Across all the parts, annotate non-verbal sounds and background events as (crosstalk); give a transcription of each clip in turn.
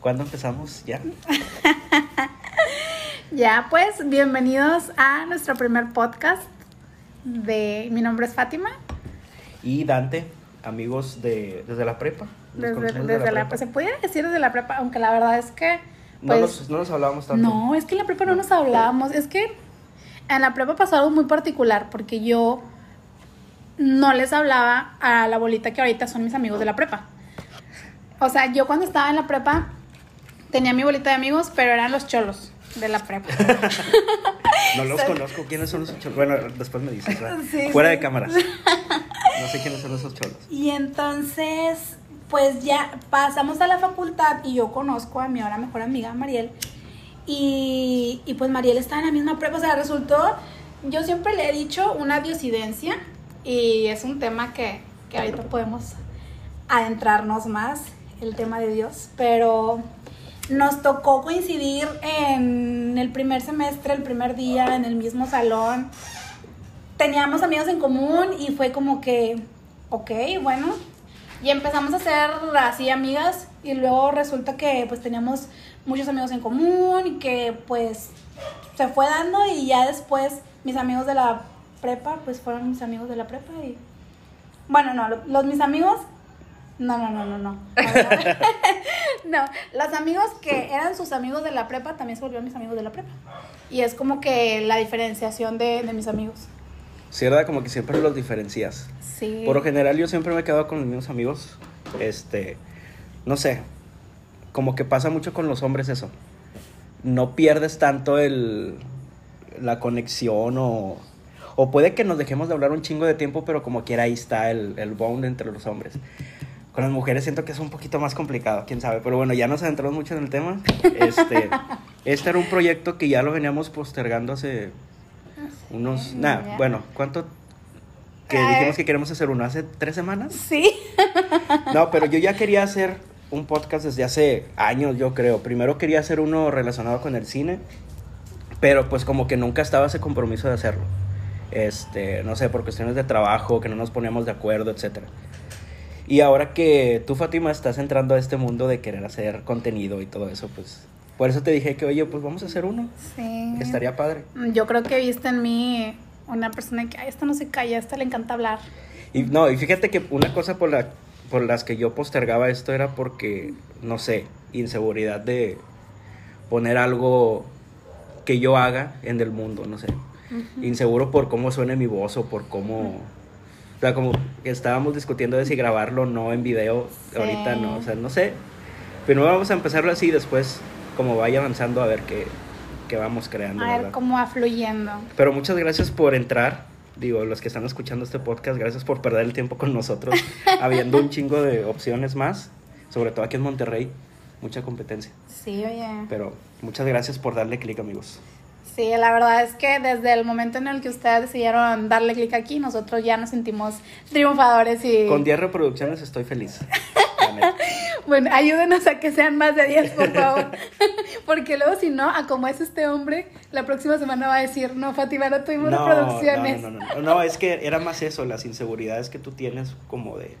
¿Cuándo empezamos? ¿Ya? (laughs) ya, pues, bienvenidos a nuestro primer podcast. De, mi nombre es Fátima. Y Dante, amigos de, desde la prepa. Desde, la, prepa. Se pudiera decir desde la prepa, aunque la verdad es que... no, pues, nos, hablábamos tanto. No, es que en la prepa no nos hablábamos. Es que en la prepa pasó algo muy particular, porque yo no les hablaba a la bolita que ahorita son mis amigos de la prepa. O sea, yo cuando estaba en la prepa tenía mi bolita de amigos, pero eran los cholos de la prepa. (laughs) no los conozco. ¿Quiénes son esos cholos? Bueno, después me dices. Fuera de cámaras. (laughs) No sé quiénes son esos cholos. Y entonces, pues ya pasamos a la facultad y yo conozco a mi ahora mejor amiga, Mariel. Y, y pues Mariel está en la misma prepa. O sea, resultó, yo siempre le he dicho una diosidencia y es un tema que, que ahorita podemos adentrarnos más, el tema de Dios, pero nos tocó coincidir en el primer semestre, el primer día, en el mismo salón. Teníamos amigos en común y fue como que, ok, bueno. Y empezamos a ser así amigas y luego resulta que pues teníamos muchos amigos en común y que pues se fue dando y ya después mis amigos de la prepa pues fueron mis amigos de la prepa y bueno, no, los mis amigos no, no, no, no, no. (laughs) (laughs) No, los amigos que eran sus amigos de la prepa también se volvieron mis amigos de la prepa. Y es como que la diferenciación de, mis amigos. Sí, ¿verdad? Como que siempre los diferencias. Sí. Por lo general yo siempre me he quedado con los mismos amigos. Este, no sé, como que pasa mucho con los hombres eso. No pierdes tanto el, la conexión o, o puede que nos dejemos de hablar un chingo de tiempo, pero como quiera ahí está el, el bond entre los hombres. Con las mujeres siento que es un poquito más complicado, quién sabe. Pero bueno, ya nos adentramos mucho en el tema. Este, (laughs) este era un proyecto que ya lo veníamos postergando hace unos... Nada, bueno, ¿cuánto? Que dijimos que queremos hacer uno hace tres semanas. Sí. (laughs) No, pero yo ya quería hacer un podcast desde hace años, yo creo. Primero quería hacer uno relacionado con el cine, pero pues como que nunca estaba ese compromiso de hacerlo. Este, no sé, por cuestiones de trabajo, que no nos poníamos de acuerdo, etcétera. Y ahora que tú, Fátima, estás entrando a este mundo de querer hacer contenido y todo eso, pues por eso te dije que, oye, pues vamos a hacer uno. Sí. Estaría padre. Yo creo que viste en mí una persona que, ay, esta no se calla, esta le encanta hablar. Y no, y fíjate que una cosa por, la, por las que yo postergaba esto era porque, no sé, inseguridad de poner algo que yo haga en el mundo, no sé. Inseguro por cómo suene mi voz o por cómo... O sea, como que estábamos discutiendo de si grabarlo o no en video. Ahorita no, o sea, no sé. Pero vamos a empezarlo así después, como vaya avanzando, a ver qué, qué vamos creando. A ver cómo va fluyendo. Pero muchas gracias por entrar. Digo, los que están escuchando este podcast, gracias por perder el tiempo con nosotros, (laughs) habiendo un chingo de opciones más, sobre todo aquí en Monterrey, mucha competencia. Sí, oye. Pero muchas gracias por darle clic, amigos. Sí, la verdad es que desde el momento en el que ustedes decidieron darle clic aquí, nosotros ya nos sentimos triunfadores y... Con 10 reproducciones estoy feliz. (laughs) bueno, ayúdenos a que sean más de 10, por favor. (laughs) Porque luego, si no, a como es este hombre, la próxima semana va a decir, no, Fátima, no tuvimos reproducciones. No, no, no, no, no, es que era más eso, las inseguridades que tú tienes como de...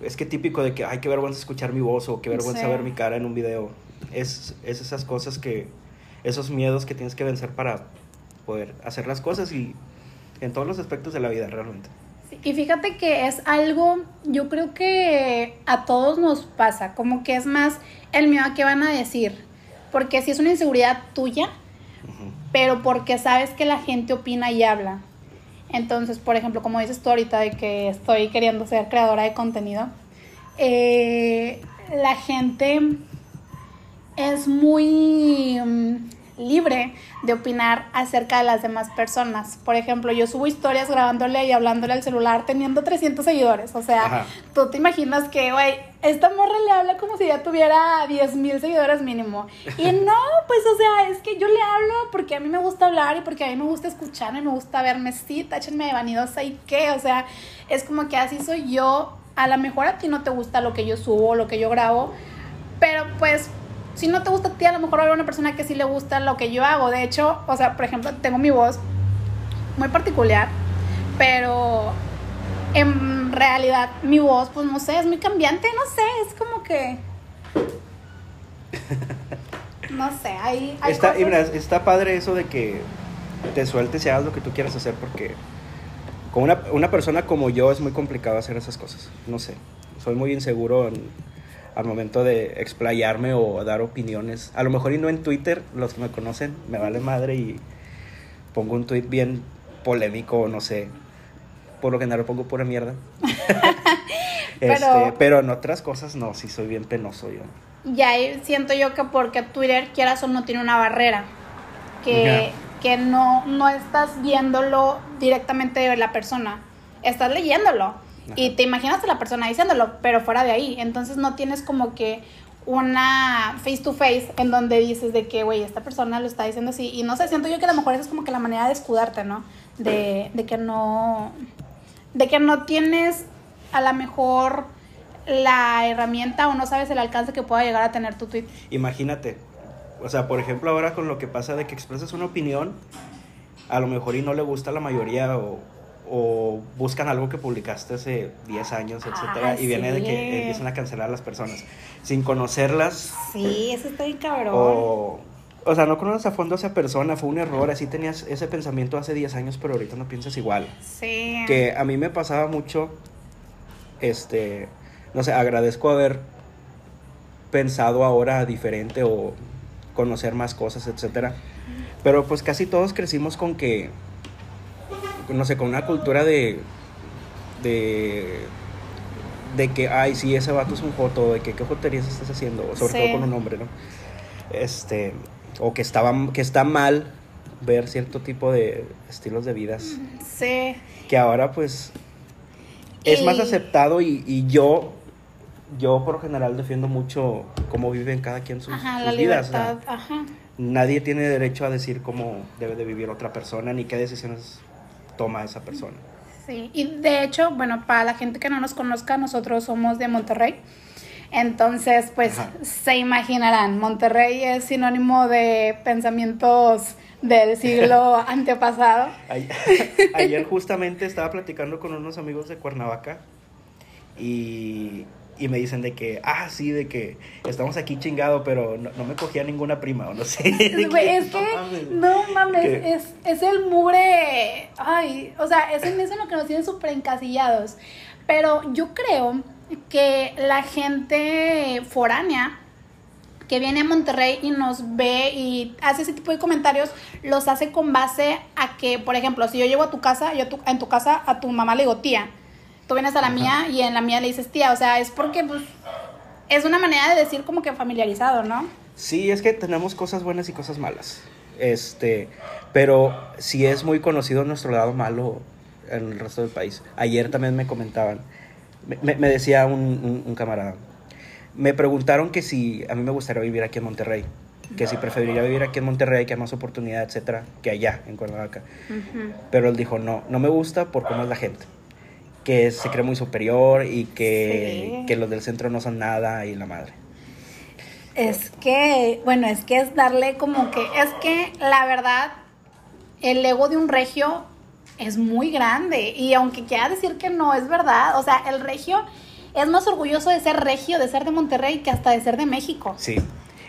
Es que típico de que, ay, qué vergüenza escuchar mi voz o qué vergüenza ver mi cara en un video. Es, es esas cosas que esos miedos que tienes que vencer para poder hacer las cosas y en todos los aspectos de la vida realmente. y fíjate que es algo, yo creo que a todos nos pasa, como que es más el miedo a qué van a decir, porque si es una inseguridad tuya, pero porque sabes que la gente opina y habla. Entonces, por ejemplo, como dices tú ahorita de que estoy queriendo ser creadora de contenido, eh, la gente es muy mm, libre de opinar acerca de las demás personas. Por ejemplo, yo subo historias grabándole y hablándole al celular teniendo 300 seguidores. O sea, tú te imaginas que, güey, esta morra le habla como si ya tuviera 10 mil seguidores mínimo. Y (laughs) no, pues, o sea, es que yo le hablo porque a mí me gusta hablar y porque a mí me gusta escuchar y me gusta verme, sí, táchenme de vanidosa y qué. O sea, es como que así soy yo. A lo mejor a ti no te gusta lo que yo subo, lo que yo grabo, pero pues si no te gusta a ti, a lo mejor hay una persona que sí le gusta lo que yo hago. De hecho, o sea, por ejemplo, tengo mi voz muy particular, pero en realidad mi voz, pues no sé, es muy cambiante, no sé, es como que... (laughs) No sé, hay, hay Está, y mira, está padre eso de que te sueltes y hagas lo que tú quieras hacer porque con una, una persona como yo es muy complicado hacer esas cosas. No sé, soy muy inseguro en- al momento de explayarme o dar opiniones. A lo mejor y no en Twitter, los que me conocen, me vale madre y pongo un tweet bien polémico, no sé. Por lo general pongo pura mierda. (laughs) Pero- Este, pero en otras cosas no, sí soy bien penoso yo. Y ahí siento yo que porque Twitter, quieras o no, tiene una barrera. Que, que no, no estás viéndolo directamente de la persona. Estás leyéndolo. Y te imaginas a la persona diciéndolo, pero fuera de ahí. Entonces no tienes como que una face to face en donde dices de que, güey, esta persona lo está diciendo así. Y no sé, siento yo que a lo mejor esa es como que la manera de escudarte, ¿no? De, de que no. De que no tienes a lo mejor la herramienta o no sabes el alcance que pueda llegar a tener tu tweet. Imagínate, o sea, por ejemplo, ahora con lo que pasa de que expresas una opinión, a lo mejor y no le gusta a la mayoría o, o buscan algo que publicaste hace 10 años, etcétera, Ah, y viene de sí. que empiezan a cancelar a las personas sin conocerlas Sí, eso está bien cabrón. o o sea, no conoces a fondo a esa persona, fue un error, así tenías ese pensamiento hace 10 años, pero ahorita no piensas igual. Sí. Que a mí me pasaba mucho, este, no sé, agradezco haber pensado ahora diferente o conocer más cosas, etcétera. Pero pues casi todos crecimos con que, no sé, con una cultura de, de, de que, ay, sí, ese vato es un joto, de que qué joterías estás haciendo, sobre Sí. todo con un hombre, ¿no? Este, o que estaba, que está mal ver cierto tipo de estilos de vidas Sí. que ahora pues es más aceptado y, y yo yo por lo general defiendo mucho cómo viven cada quien sus, Ajá, sus la vidas. o sea, libertad. Ajá. nadie tiene derecho a decir cómo debe de vivir otra persona ni qué decisiones toma esa persona. Sí. Y de hecho, bueno, para la gente que no nos conozca, nosotros somos de Monterrey. Entonces, pues Ajá. se imaginarán, Monterrey es sinónimo de pensamientos del siglo (laughs) antepasado. Ay- (laughs) Ayer justamente estaba platicando con unos amigos de Cuernavaca y, y me dicen de que, ah, sí, de que estamos aquí chingado, pero no, no me cogía ninguna prima o no sé. (laughs) Es no que, mames. no mames, es, es el mugre. Ay, o sea, es en eso en lo que nos tienen súper encasillados. Pero yo creo que la gente foránea que viene a Monterrey y nos ve y hace ese tipo de comentarios, los hace con base a que, por ejemplo, si yo llego a tu casa, yo a tu- en tu casa a tu mamá le digo tía, tú vienes a la Ajá. mía y en la mía le dices tía, o sea, es porque pues es una manera de decir como que familiarizado, ¿no? Sí, es que tenemos cosas buenas y cosas malas. Este, pero sí es muy conocido nuestro lado malo en el resto del país. Ayer también me comentaban, me, decía un, un- un camarada, me preguntaron que si a mí me gustaría vivir aquí en Monterrey, que si preferiría vivir aquí en Monterrey, que hay más oportunidad, etcétera, que allá en Cuernavaca. Pero él dijo, no, no me gusta por cómo es la gente. Que se cree muy superior y que, Sí. que los del centro no son nada y la madre. Es que, bueno, es que es darle como que, es que la verdad, el ego de un regio es muy grande y aunque quiera decir que no, es verdad, o sea, el regio es más orgulloso de ser regio, de ser de Monterrey, que hasta de ser de México. Sí,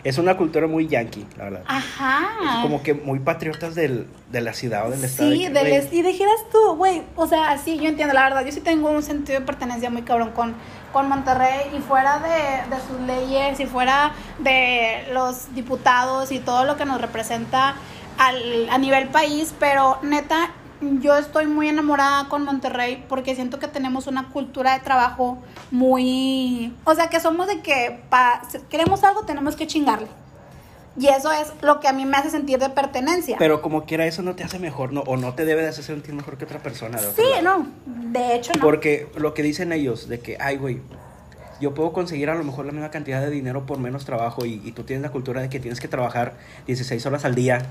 es una cultura muy yankee, la verdad. Ajá. Como que muy patriotas del, de la ciudad o del estado. Sí, de del y dijeras tú, güey, o sea, sí, yo entiendo, la verdad, yo sí tengo un sentido de pertenencia muy cabrón con, con Monterrey y fuera de, de sus leyes y fuera de los diputados y todo lo que nos representa al, a nivel país, pero neta, yo estoy muy enamorada con Monterrey porque siento que tenemos una cultura de trabajo muy, o sea, que somos de que pa, si queremos algo tenemos que chingarle. Y eso es lo que a mí me hace sentir de pertenencia. Pero como quiera, eso no te hace mejor, no, o no te debe de hacer sentir mejor que otra persona. Sí, no, de hecho no. Porque lo que dicen ellos, de que, ay, güey, yo puedo conseguir a lo mejor la misma cantidad de dinero por menos trabajo y, y tú tienes la cultura de que tienes que trabajar 16 horas al día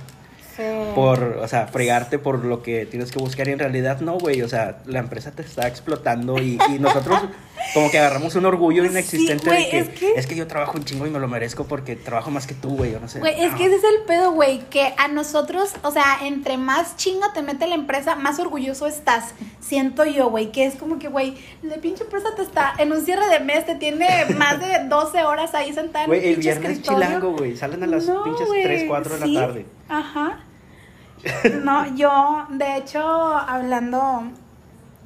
Sí. por, o sea, fregarte por lo que tienes que buscar y en realidad no, güey, o sea, la empresa te está explotando y, y nosotros (laughs) Como que agarramos un orgullo Sí, inexistente de que es que- es que yo trabajo un chingo y me lo merezco porque trabajo más que tú, güey, yo no sé. Güey, es que ese es el pedo, güey, que a nosotros, o sea, entre más chinga te mete la empresa, más orgulloso estás. Siento yo, güey, que es como que, güey, la pinche empresa te está, en un cierre de mes, te tiene (laughs) más de 12 horas ahí sentada en Güey, el viernes escritorio. chilango, güey, salen a las No, pinches güey, 3, 4 de sí, la tarde. Ajá. (laughs) No, yo, de hecho, hablando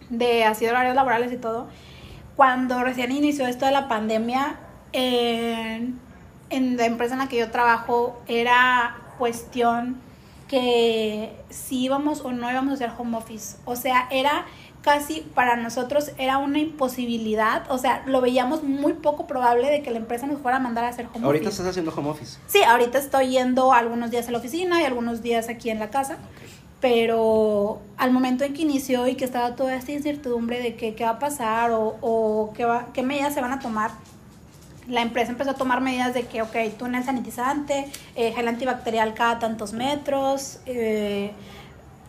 de así de horarios laborales y todo, cuando recién inició esto de la pandemia, en, en la empresa en la que yo trabajo era cuestión que si íbamos o no íbamos a hacer home office. O sea, era casi para nosotros era una imposibilidad, o sea, lo veíamos muy poco probable de que la empresa nos fuera a mandar a hacer home Ahorita office. estás haciendo home office. Sí, ahorita estoy yendo algunos días a la oficina y algunos días aquí en la casa, pero al momento en que inició y que estaba toda esta incertidumbre de que, qué va a pasar o, o qué, va, qué medidas se van a tomar, la empresa empezó a tomar medidas de que, ok, túnel sanitizante, eh, gel antibacterial cada tantos metros, eh,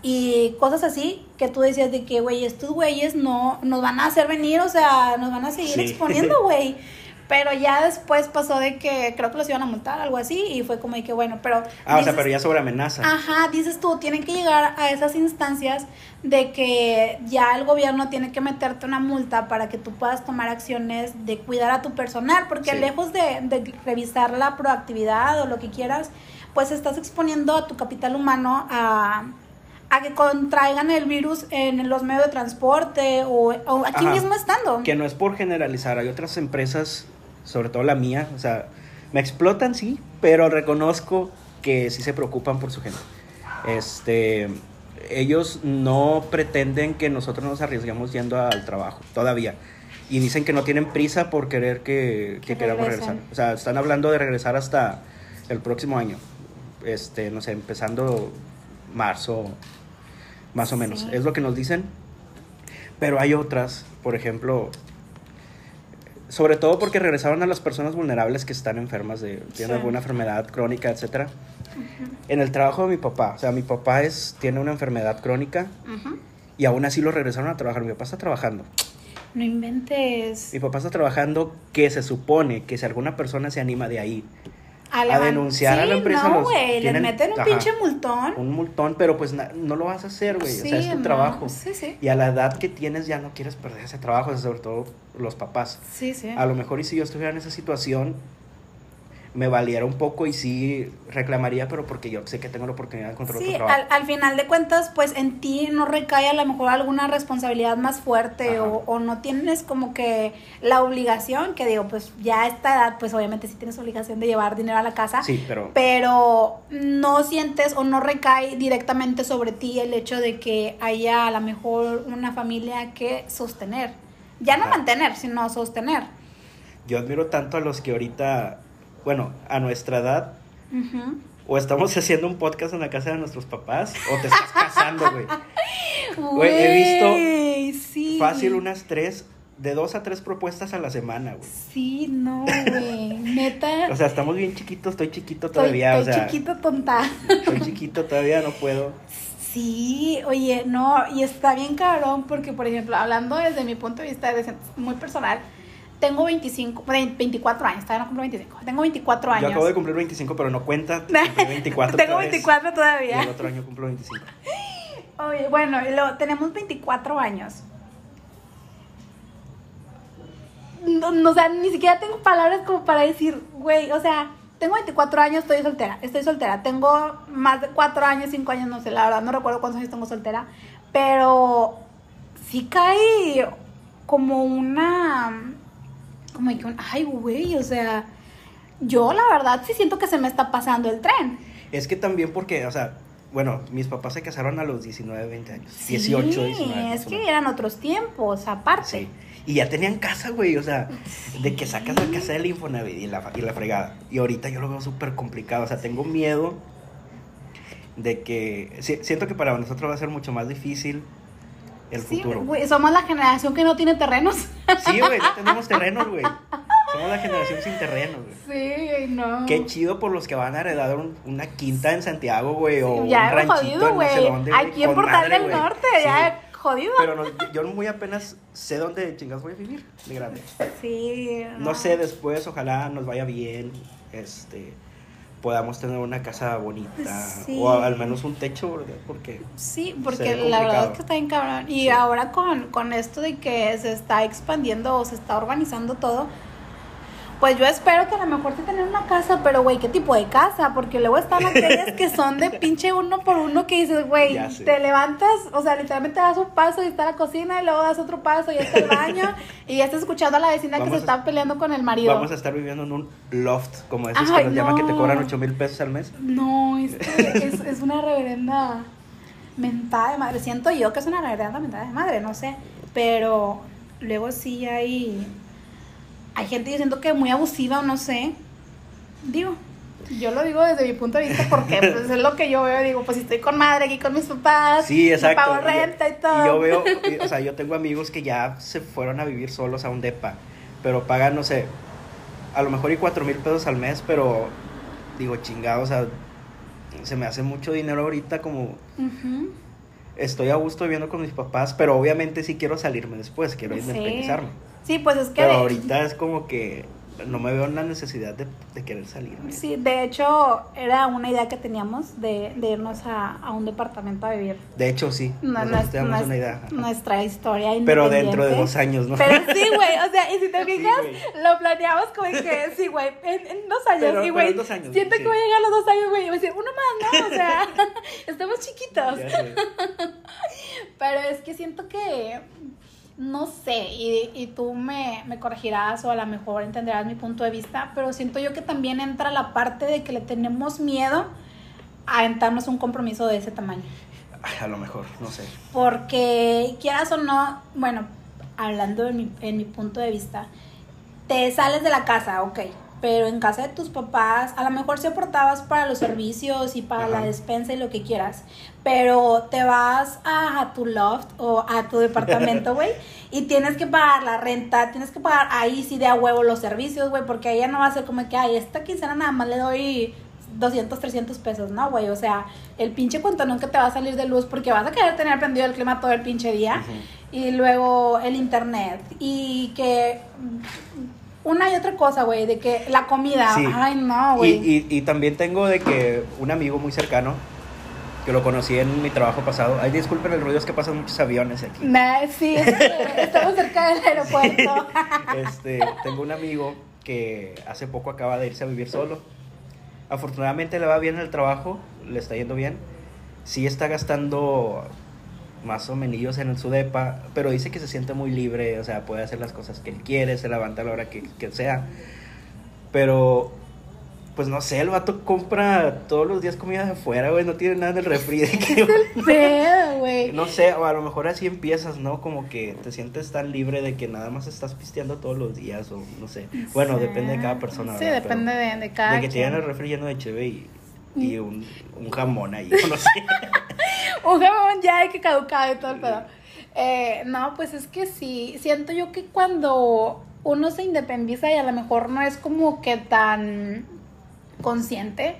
y cosas así que tú decías de que, güey, estos güeyes no nos van a hacer venir, o sea, nos van a seguir Sí. exponiendo, güey. (laughs) Pero ya después pasó de que creo que los iban a multar, algo así, y fue como de que, bueno, pero... Ah, o sea, pero ya sobre amenaza. Ajá, dices tú, tienen que llegar a esas instancias de que ya el gobierno tiene que meterte una multa para que tú puedas tomar acciones de cuidar a tu personal, porque Sí. lejos de, de revisar la proactividad o lo que quieras, pues estás exponiendo a tu capital humano a, a que contraigan el virus en los medios de transporte o, o aquí Ajá. mismo estando. Que no es por generalizar, hay otras empresas, sobre todo la mía, o sea, me explotan, sí, pero reconozco que sí se preocupan por su gente. Este, ellos no pretenden que nosotros nos arriesguemos yendo al trabajo, todavía. Y dicen que no tienen prisa por querer que, que Que queramos regresar. O sea, están hablando de regresar hasta el próximo año. Este, no sé, empezando marzo, más o menos. Sí. Es lo que nos dicen. Pero hay otras, por ejemplo, sobre todo porque regresaron a las personas vulnerables que están enfermas de tienen Sí. alguna enfermedad crónica, etcétera. En el trabajo de mi papá, o sea, mi papá es tiene una enfermedad crónica y aún así lo regresaron a trabajar. Mi papá está trabajando. No inventes. Mi papá está trabajando que se supone que si alguna persona se anima de ahí a denunciar a la empresa, No, güey, les meten un ajá. pinche multón. un multón, pero pues na- no lo vas a hacer, güey. o sea, es tu no. trabajo. Sí, sí. Y a la edad que tienes ya no quieres perder ese trabajo, sobre todo los papás. Sí, sí. A lo mejor y si yo estuviera en esa situación, me valiera un poco y sí reclamaría, pero porque yo sé que tengo la oportunidad de encontrar Sí, otro trabajo. al, al final de cuentas, pues en ti no recae a lo mejor alguna responsabilidad más fuerte o, o no tienes como que la obligación, que digo, pues ya a esta edad, pues obviamente sí tienes obligación de llevar dinero a la casa, Sí, pero pero no sientes o no recae directamente sobre ti el hecho de que haya a lo mejor una familia que sostener. Ya no Ajá. mantener, sino sostener. yo admiro tanto a los que ahorita, bueno, a nuestra edad, o estamos (laughs) haciendo un podcast en la casa de nuestros papás, o te estás casando, güey. Güey, he visto sí. Fácil unas tres, de dos a tres propuestas a la semana, güey. Sí, no, güey. Neta. (laughs) O sea, estamos bien chiquitos, estoy chiquito estoy, todavía, estoy o sea, chiquito tonta. soy chiquito todavía, no puedo. Sí, oye, no, y está bien cabrón porque, por ejemplo, hablando desde mi punto de vista muy personal, tengo 25, ve- 24 años, todavía no cumplo 25, tengo 24 años. Yo acabo de cumplir 25, pero no cuenta. (laughs) cumplí 24 tengo otra vez, 24 Y todavía. el otro año cumplo 25. (laughs) Oye, bueno, luego tenemos 24 años. No, no, o sea, ni siquiera tengo palabras como para decir, güey, o sea, tengo 24 años, estoy soltera, estoy soltera. Tengo más de 4 años, 5 años, no sé, la verdad, no recuerdo cuántos años tengo soltera. Pero sí cae como una. Como que un. Ay, güey, o sea. Yo, la verdad, sí siento que se me está pasando el tren. Es que también porque, o sea, bueno, mis papás se casaron a los 19, 20 años. 18, sí, 19. es que eran otros tiempos, aparte. Sí. Y ya tenían casa, güey, o sea, de que sacas la casa del Infonavit y la, y la fregada. Y ahorita yo lo veo súper complicado, o sea, tengo miedo de que... si- siento que para nosotros va a ser mucho más difícil el Sí, futuro. somos la generación que no tiene terrenos. Sí, güey, no tenemos (laughs) terrenos, güey. Somos la generación sin terrenos, güey. Sí, no. Qué chido por los que van a heredar un- una quinta en Santiago, güey, o ya un ranchito jodido, en no Aquí en Portal del. Norte, Sí. ya jodido. Pero no, yo muy apenas sé dónde chingados voy a vivir de grande. Sí. No sé, después ojalá nos vaya bien, este, podamos tener una casa bonita Sí. o al menos un techo, ¿verdad? Porque Sí, porque la verdad es que está bien cabrón. Y ahora con, con esto de que se está expandiendo o se está urbanizando todo, pues yo espero que a lo mejor sí tener una casa, pero güey, ¿qué tipo de casa? Porque luego están aquellas que son de pinche uno por uno que dices, güey, te levantas, o sea, literalmente das un paso y está la cocina y luego das otro paso y está el baño (laughs) y ya estás escuchando a la vecina que se a- está peleando con el marido. vamos a estar viviendo en un loft, como esos Ay, que nos llaman que te cobran 8 mil pesos al mes. No, es, que es, es una reverenda mentada de madre. Siento yo que es una reverenda mentada de madre, no sé. Pero luego sí hay. Hay gente diciendo que muy abusiva o no sé. Digo, yo lo digo desde mi punto de vista porque pues, es lo que yo veo. Digo, pues si estoy con madre aquí con mis papás, Sí, exacto. pago Y yo- renta y todo. Y yo veo, (laughs) o sea, yo tengo amigos que ya se fueron a vivir solos a un depa, pero pagan, no sé, a lo mejor y 4 mil pesos al mes, pero digo, chingado, o sea, se me hace mucho dinero ahorita como estoy a gusto viviendo con mis papás, pero obviamente sí quiero salirme después, quiero Sí. independizarme. Sí, pues es que. Pero de- ahorita es como que no me veo en la necesidad de, de querer salirme. Sí, de hecho, era una idea que teníamos de, de irnos a, a un departamento a vivir. De hecho, sí, No, nosotros no es- tenemos no es una idea. Nuestra historia Pero dentro de dos años, ¿no? Pero sí, güey, o sea, y si te Sí, fijas, güey. lo planeamos como que sí, güey, en, en dos años, Pero- y güey, siento sí. que voy a llegar a los dos años, güey, y voy a decir, uno más, ¿no? O sea, (laughs) estamos chiquitos. (laughs) Pero es que siento que, no sé, y, y tú me, me corregirás o a lo mejor entenderás mi punto de vista, pero siento yo que también entra la parte de que le tenemos miedo a aventarnos un compromiso de ese tamaño. Ay, a lo mejor, no sé. Porque quieras o no, bueno, hablando en mi, en mi punto de vista, te sales de la casa, ok, pero en casa de tus papás, a lo mejor sí aportabas para los servicios y para la despensa y lo que quieras, pero te vas a, a tu loft o a tu departamento, (laughs) güey, y tienes que pagar la renta, tienes que pagar ahí sí de a huevo los servicios, güey, porque ahí ya no va a ser como que, ay, esta quincena nada más le doy 200, 300 pesos, ¿no, güey? O sea, el pinche cuentonón que te va a salir de luz porque vas a querer tener prendido el clima todo el pinche día. Y luego el internet. Y que una y otra cosa, güey, de que la comida. Sí. Ay, no, güey. y, y también tengo de que un amigo muy cercano, que lo conocí en mi trabajo pasado. Ay, disculpen el ruido, es que pasan muchos aviones aquí. Nah, sí, es que estamos (laughs) cerca del aeropuerto. Este, tengo un amigo que hace poco acaba de irse a vivir solo. Afortunadamente le va bien en el trabajo, le está yendo bien. Sí está gastando más o menos en su depa, pero dice que se siente muy libre, o sea, puede hacer las cosas que él quiere, se levanta a la hora que, que sea. Pero, pues no sé, el vato compra todos los días comida de afuera, güey, no tiene nada en el refri. de que- (laughs) (laughs) Pedo, güey. no sé, o a lo mejor así empiezas, ¿no? Como que te sientes tan libre de que nada más estás pisteando todos los días o no sé. Bueno, Sí. depende de cada persona. Sí, ¿verdad? depende Pero de, de cada De que quien. tienen el refri lleno de cheve y, y un, un jamón ahí, (laughs) no sé. (laughs) un jamón ya hay que caducado y todo el pedo. Eh, no, pues es que sí, siento yo que cuando uno se independiza y a lo mejor no es como que tan consciente,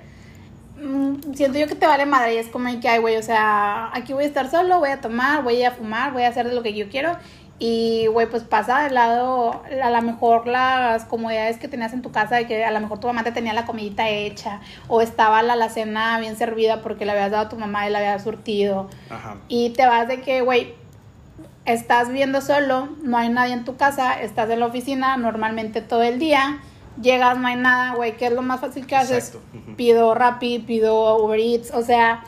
mm, siento yo que te vale madre y es como que, ay, güey, o sea, aquí voy a estar solo, voy a tomar, voy a fumar, voy a hacer lo que yo quiero. Y, güey, pues pasa de lado a lo mejor las comodidades que tenías en tu casa, de que a lo mejor tu mamá te tenía la comidita hecha, o estaba la alacena bien servida porque le habías dado a tu mamá y la habías surtido. Ajá. Y te vas de que, güey, estás viendo solo, no hay nadie en tu casa, estás en la oficina normalmente todo el día, llegas, no hay nada, güey, ¿qué es lo más fácil que haces? Exacto. Pido Rappi, pido Uber Eats, o sea,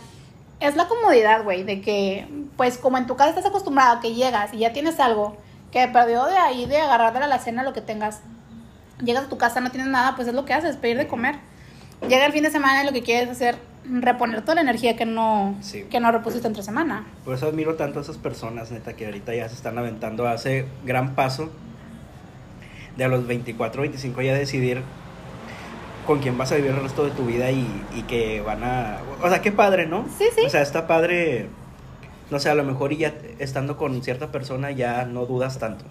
es la comodidad, güey, de que, pues como en tu casa estás acostumbrado a que llegas y ya tienes algo que perdió de ahí, de agarrar de la alacena lo que tengas, llegas a tu casa, no tienes nada, pues es lo que haces, pedir de comer. Llega el fin de semana y lo que quieres hacer, reponer toda la energía que no, Sí. que no repusiste entre semana. Por eso admiro tanto a esas personas, neta, que ahorita ya se están aventando a ese gran paso de a los 24, 25 ya decidir con quién vas a vivir el resto de tu vida y, y que van a... O sea, qué padre, ¿no? Sí, sí. O sea, está padre, no sé, a lo mejor y ya estando con cierta persona ya no dudas tanto.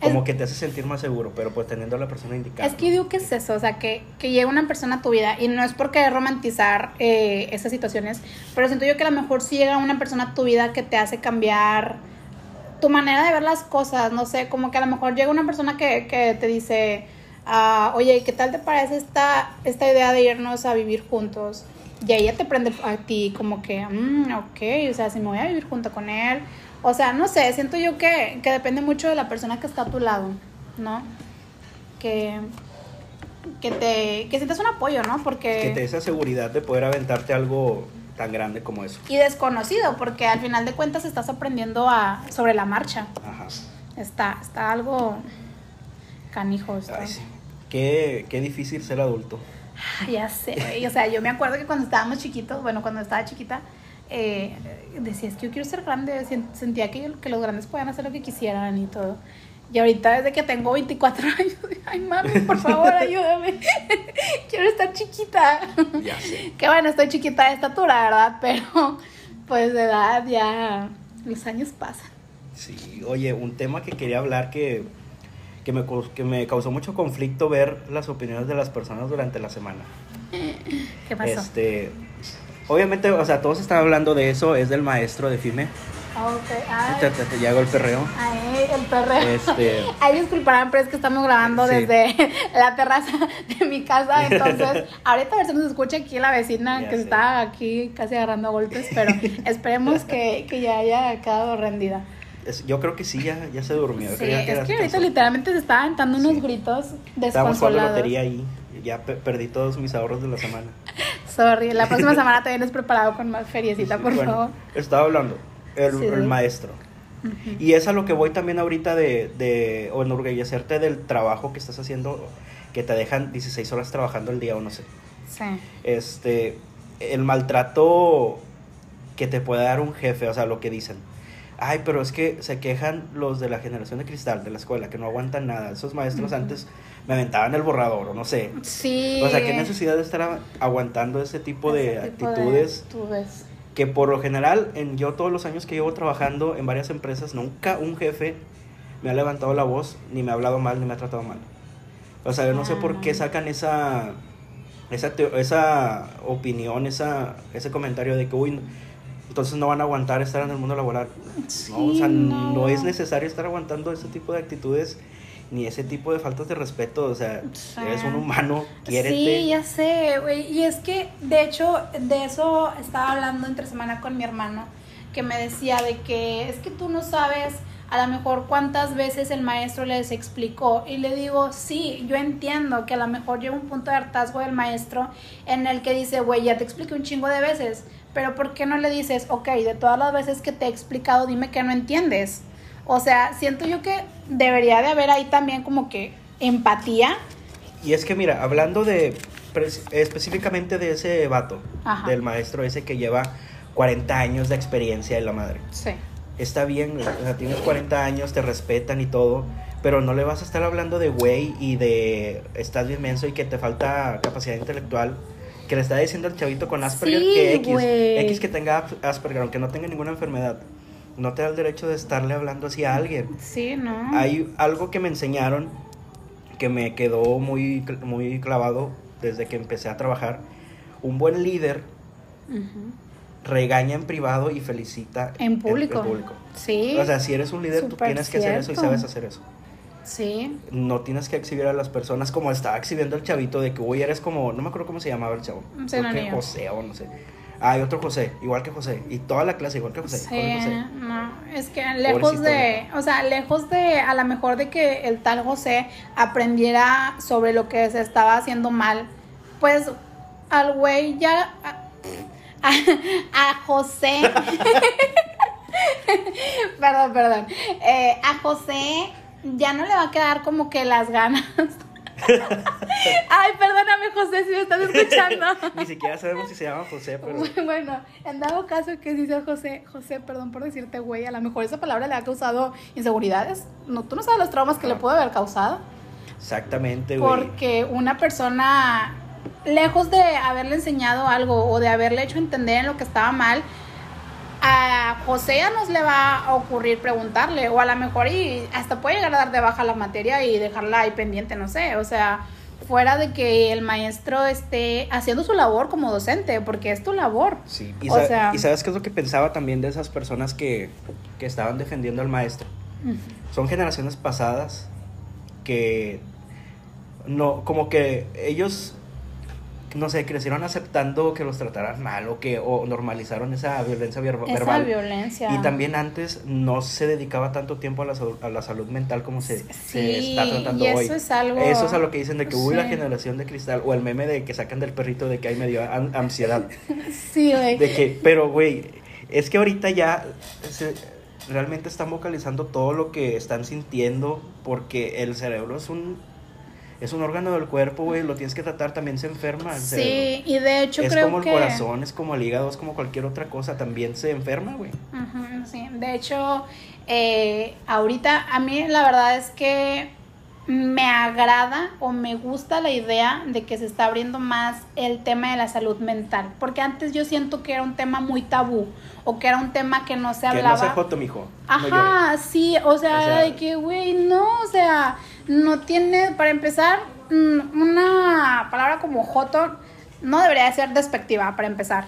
Como Es- que te hace sentir más seguro, pero pues teniendo a la persona indicada. Es que yo digo que es eso, o sea, que, que llega una persona a tu vida y no es porque romantizar eh, esas situaciones, pero siento yo que a lo mejor sí llega una persona a tu vida que te hace cambiar tu manera de ver las cosas, no sé, como que a lo mejor llega una persona que, que te dice, ah, oye, ¿qué tal te parece esta, esta idea de irnos a vivir juntos? Y ahí ya te prende a ti como que, mm, ok, o sea, si me voy a vivir junto con él. O sea, no sé, siento yo que, que depende mucho de la persona que está a tu lado, ¿no? Que, que te que sientas un apoyo, ¿no? Porque... Que te dé esa seguridad de poder aventarte algo tan grande como eso. Y desconocido, porque al final de cuentas estás aprendiendo a, sobre la marcha. Ajá. Está, está algo canijo. Está. Ay, sí. Qué, qué difícil ser adulto. (laughs) Ya sé, güey. O sea, yo me acuerdo que cuando estábamos chiquitos, bueno, cuando estaba chiquita, eh, decía, es que yo quiero ser grande. Sentía que, que los grandes podían hacer lo que quisieran y todo. Y ahorita, desde que tengo 24 (laughs) años, ay, mami, por favor, (laughs) ayúdame. quiero estar chiquita. Ya sé. Que bueno, estoy chiquita de estatura, ¿verdad? Pero, pues, de edad ya los años pasan. Sí, oye, un tema que quería hablar que, que, me, que me causó mucho conflicto ver las opiniones de las personas durante la semana. (laughs) ¿Qué pasó? Este, obviamente, o sea, todos están hablando de eso, es del maestro de FIME. Ok, ay, Te, te, te llegó el perreo. ay, el perreo. Este, (laughs) Ay, disculparán, pero es que estamos grabando Sí. desde (laughs) la terraza de mi casa, entonces ahorita a ver si nos escucha aquí la vecina Ya que sé. está aquí casi agarrando golpes, pero esperemos que, que ya haya quedado rendida. Es- yo creo que sí, ya, ya se durmió. Sí, es que ahorita literalmente se está aventando unos Sí. gritos Estábamos jugando desconsolados. lotería ahí. Ya pe- perdí todos mis ahorros de la semana. (laughs) Sorry, la próxima semana te vienes preparado con más feriecita, Sí, por bueno, favor. Estaba hablando, el, el maestro. Y es a lo que voy también ahorita de, de o enorgullecerte del trabajo que estás haciendo, que te dejan 16 horas trabajando el día o no sé. Sí. Este, el maltrato que te puede dar un jefe, o sea, lo que dicen. Ay, pero es que se quejan los de la generación de cristal de la escuela, que no aguantan nada. Esos maestros antes me aventaban el borrador, o no sé. Sí. O sea, qué necesidad de estar aguantando ese tipo de actitudes actitudes. que por lo general, en yo todos los años que llevo trabajando en varias empresas, nunca un jefe me ha levantado la voz, ni me ha hablado mal, ni me ha tratado mal. O sea, yo no sé por qué Ah. sacan esa esa, esa opinión, esa, ese comentario de que, uy, entonces no van a aguantar estar en el mundo laboral. no, o sea, no. no. es necesario estar aguantando ese tipo de actitudes ni ese tipo de faltas de respeto. O sea, Sí. eres un humano, quiérete. Sí, ya sé, güey. Y es que, de hecho, de eso estaba hablando entre semana con mi hermano, que me decía de que es que tú no sabes a lo mejor cuántas veces el maestro les explicó. Y le digo, sí, yo entiendo que a lo mejor llega un punto de hartazgo del maestro en el que dice, güey, ya te expliqué un chingo de veces. Pero ¿por qué no le dices, ok, de todas las veces que te he explicado, dime que no entiendes? O sea, siento yo que debería de haber ahí también como que empatía. Y es que mira, hablando de específicamente de ese vato, Ajá. del maestro ese que lleva 40 años de experiencia en la madre. Sí. Está bien, o sea, tienes 40 años, te respetan y todo, pero no le vas a estar hablando de güey y de estás bien menso y que te falta capacidad intelectual. Que le está diciendo al chavito con Asperger Sí, que X. X que tenga Asperger, aunque no tenga ninguna enfermedad, no te da el derecho de estarle hablando así a alguien. Sí, ¿no? Hay algo que me enseñaron que me quedó muy, muy clavado desde que empecé a trabajar. Un buen líder Ujú. regaña en privado y felicita En público. público. Sí. O sea, si eres un líder, tú Súper tienes que hacer eso y cierto. sabes hacer eso. Sí. No tienes que exhibir a las personas como estaba exhibiendo el chavito de que, uy, eres como, no me acuerdo cómo se llamaba el chavo. Sí, Creo no, que ni yo. José o no sé. Ah, hay otro José, igual que José. Y toda la clase igual que José. Sí, José. no, es que lejos de, o sea, lejos de, a lo mejor de que el tal José aprendiera sobre lo que se estaba haciendo mal, pues al güey ya, a, a- (laughs) a José, (laughs) perdón, perdón, Eh, a José ya no le va a quedar como que las ganas. (laughs) Ay, perdóname José si me estás escuchando. (laughs) Ni siquiera sabemos si se llama José, pero... Bueno, en dado caso que dice José, José, perdón por decirte güey, a lo mejor esa palabra le ha causado inseguridades. No, tú no sabes los traumas que le Ah. puede haber causado. Exactamente, güey. Porque una persona, lejos de haberle enseñado algo o de haberle hecho entender en lo que estaba mal, a José ya nos le va a ocurrir preguntarle, o a lo mejor y hasta puede llegar a dar de baja la materia y dejarla ahí pendiente, no sé, o sea, fuera de que el maestro esté haciendo su labor como docente, porque es tu labor. Sí, y, O sa- sea- y sabes qué es lo que pensaba también de esas personas que, que que estaban defendiendo al maestro. Son generaciones pasadas que no, como que ellos no sé, crecieron aceptando que los trataran mal o que o normalizaron esa violencia verbal. Esa violencia. Y también antes no se dedicaba tanto tiempo a la, a la salud mental como se, se está tratando y eso hoy. Es algo... Eso es a lo que dicen de que hubo la generación de cristal o el meme de que sacan del perrito de que hay medio ansiedad. (laughs) sí, güey. De que, pero güey, es que ahorita ya se, realmente están vocalizando todo lo que están sintiendo porque el cerebro es un es un órgano del cuerpo, güey, lo tienes que tratar, también se enferma. sí, y de hecho es creo como el corazón, es como el hígado, es como cualquier otra cosa, también se enferma, güey. sí, de hecho, eh, ahorita a mí la verdad es que me agrada o me gusta la idea de que se está abriendo más el tema de la salud mental, porque antes yo siento que era un tema muy tabú o que era un tema que no se hablaba. Que no se joto, mijo. Ajá, sí, o sea, de que, güey, no, o sea, no tiene, para empezar, mm, una palabra como joto no debería ser despectiva, para empezar.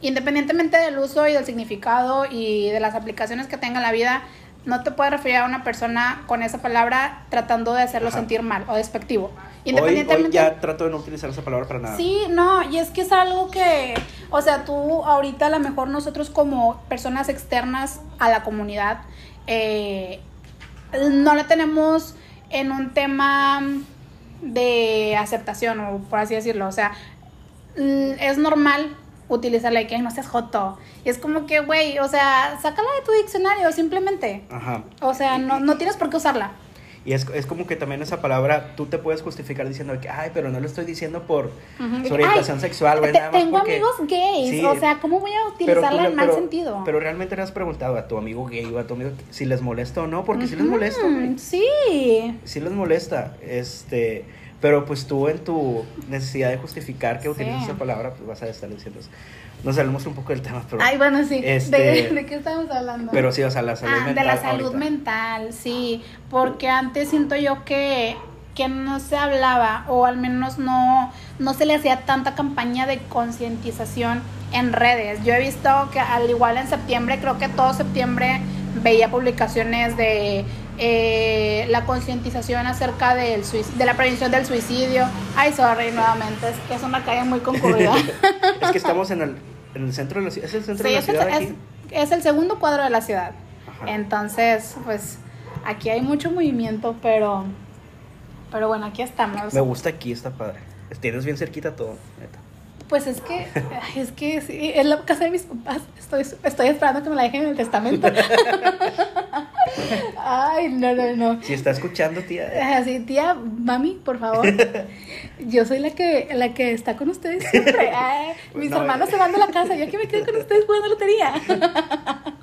Independientemente del uso y del significado y de las aplicaciones que tenga en la vida, no te puedes referir a una persona con esa palabra tratando de hacerlo sentir mal o despectivo. Independientemente. ya trato de no utilizar esa palabra para nada. Sí, no, y es que es algo que, o sea, tú ahorita a lo mejor nosotros como personas externas a la comunidad, eh, no la tenemos en un tema de aceptación, o por así decirlo. O sea, es normal utilizarla y que no seas joto. Y es como que, güey, o sea, sácala de tu diccionario simplemente. Ajá. O sea, no, no tienes por qué usarla. Y es, es, como que también esa palabra tú te puedes justificar diciendo que, ay, pero no lo estoy diciendo por su orientación sexual, güey. tengo amigos gays, o sea, ¿cómo voy a utilizarla en mal sentido? Pero realmente le has preguntado a tu amigo gay o a tu amigo si les molesta o no, porque si les molesta. Sí. Sí les molesta, este... Pero pues tú en tu necesidad de justificar que utilices esa palabra, pues vas a estar diciendo eso. Nos salimos un poco del tema, pero... Ay, bueno, sí. Este, ¿De, qué estamos hablando? Pero sí, o sea, la salud mental. Ah, de la salud mental, sí. Porque antes siento yo que, que no se hablaba, o al menos no, no se le hacía tanta campaña de concientización en redes. Yo he visto que al igual en septiembre, creo que todo septiembre veía publicaciones de eh, la concientización acerca del de la prevención del suicidio. Ay, sorry, nuevamente, es que es una calle muy concurrida. (laughs) es que estamos en el, en el centro de la ciudad. ¿Es el centro de la ciudad? Es, es, el segundo cuadro de la ciudad. Entonces, pues aquí hay mucho movimiento, pero, pero bueno, aquí estamos. Me gusta aquí, está padre. Tienes bien cerquita todo, neta. Pues es que, es que sí, es la casa de mis papás. Estoy, estoy esperando que me la dejen en el testamento. (laughs) Ay, no, no, no. Si está escuchando, tía. Así, tía, mami, por favor. Yo soy la que, la que está con ustedes siempre. (laughs) mis hermanos se van de la casa. Yo aquí me quedo con ustedes jugando lotería. (laughs)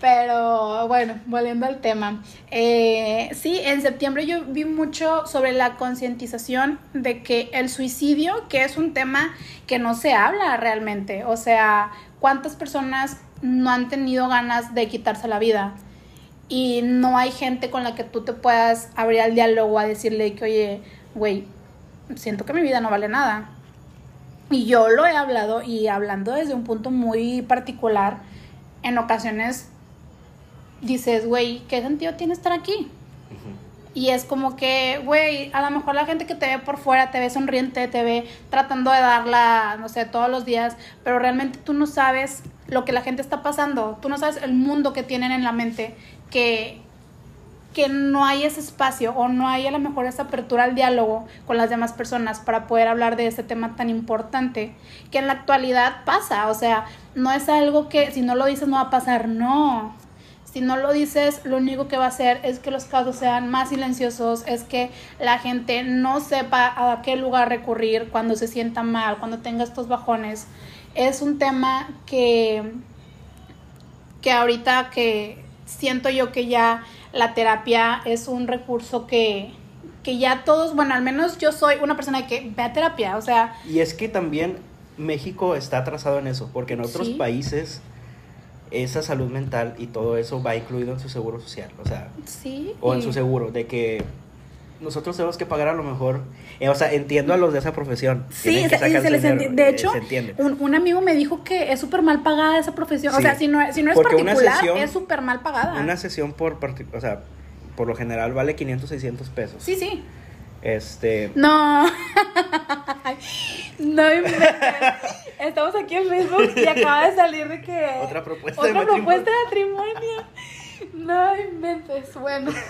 Pero bueno, volviendo al tema. Eh, sí, en septiembre yo vi mucho sobre la concientización de que el suicidio, que es un tema que no se habla realmente. O sea, ¿cuántas personas no han tenido ganas de quitarse la vida? Y no hay gente con la que tú te puedas abrir al diálogo a decirle que, oye, güey, siento que mi vida no vale nada. Y yo lo he hablado y hablando desde un punto muy particular, en ocasiones dices, güey, ¿qué sentido tiene estar aquí? Y es como que, güey, a lo mejor la gente que te ve por fuera te ve sonriente, te ve tratando de darla, no sé, todos los días, pero realmente tú no sabes lo que la gente está pasando, tú no sabes el mundo que tienen en la mente, que, que no hay ese espacio o no hay a lo mejor esa apertura al diálogo con las demás personas para poder hablar de este tema tan importante que en la actualidad pasa, o sea, no es algo que si no lo dices no va a pasar, no, si no lo dices, lo único que va a hacer es que los casos sean más silenciosos, es que la gente no sepa a qué lugar recurrir cuando se sienta mal, cuando tenga estos bajones. Es un tema que, que ahorita que siento yo que ya la terapia es un recurso que, que ya todos, bueno, al menos yo soy una persona que ve a terapia, o sea... Y es que también México está atrasado en eso, porque en otros países esa salud mental y todo eso va incluido en su seguro social, o sea, sí, o en su seguro, de que nosotros tenemos que pagar a lo mejor, eh, o sea, entiendo a los de esa profesión. Sí, se- se les dinero, enti- de eh, hecho, entiende. un, un amigo me dijo que es súper mal pagada esa profesión. O sea, si no, si no es Porque una particular, sesión- es súper mal pagada. Una sesión por, o sea, por lo general vale 500, 600 pesos. Sí, sí. Este, No. (laughs) no. Estamos aquí en Facebook y acaba de salir de que. Otra propuesta de Otra propuesta de matrimonio. No inventes. Bueno. (laughs)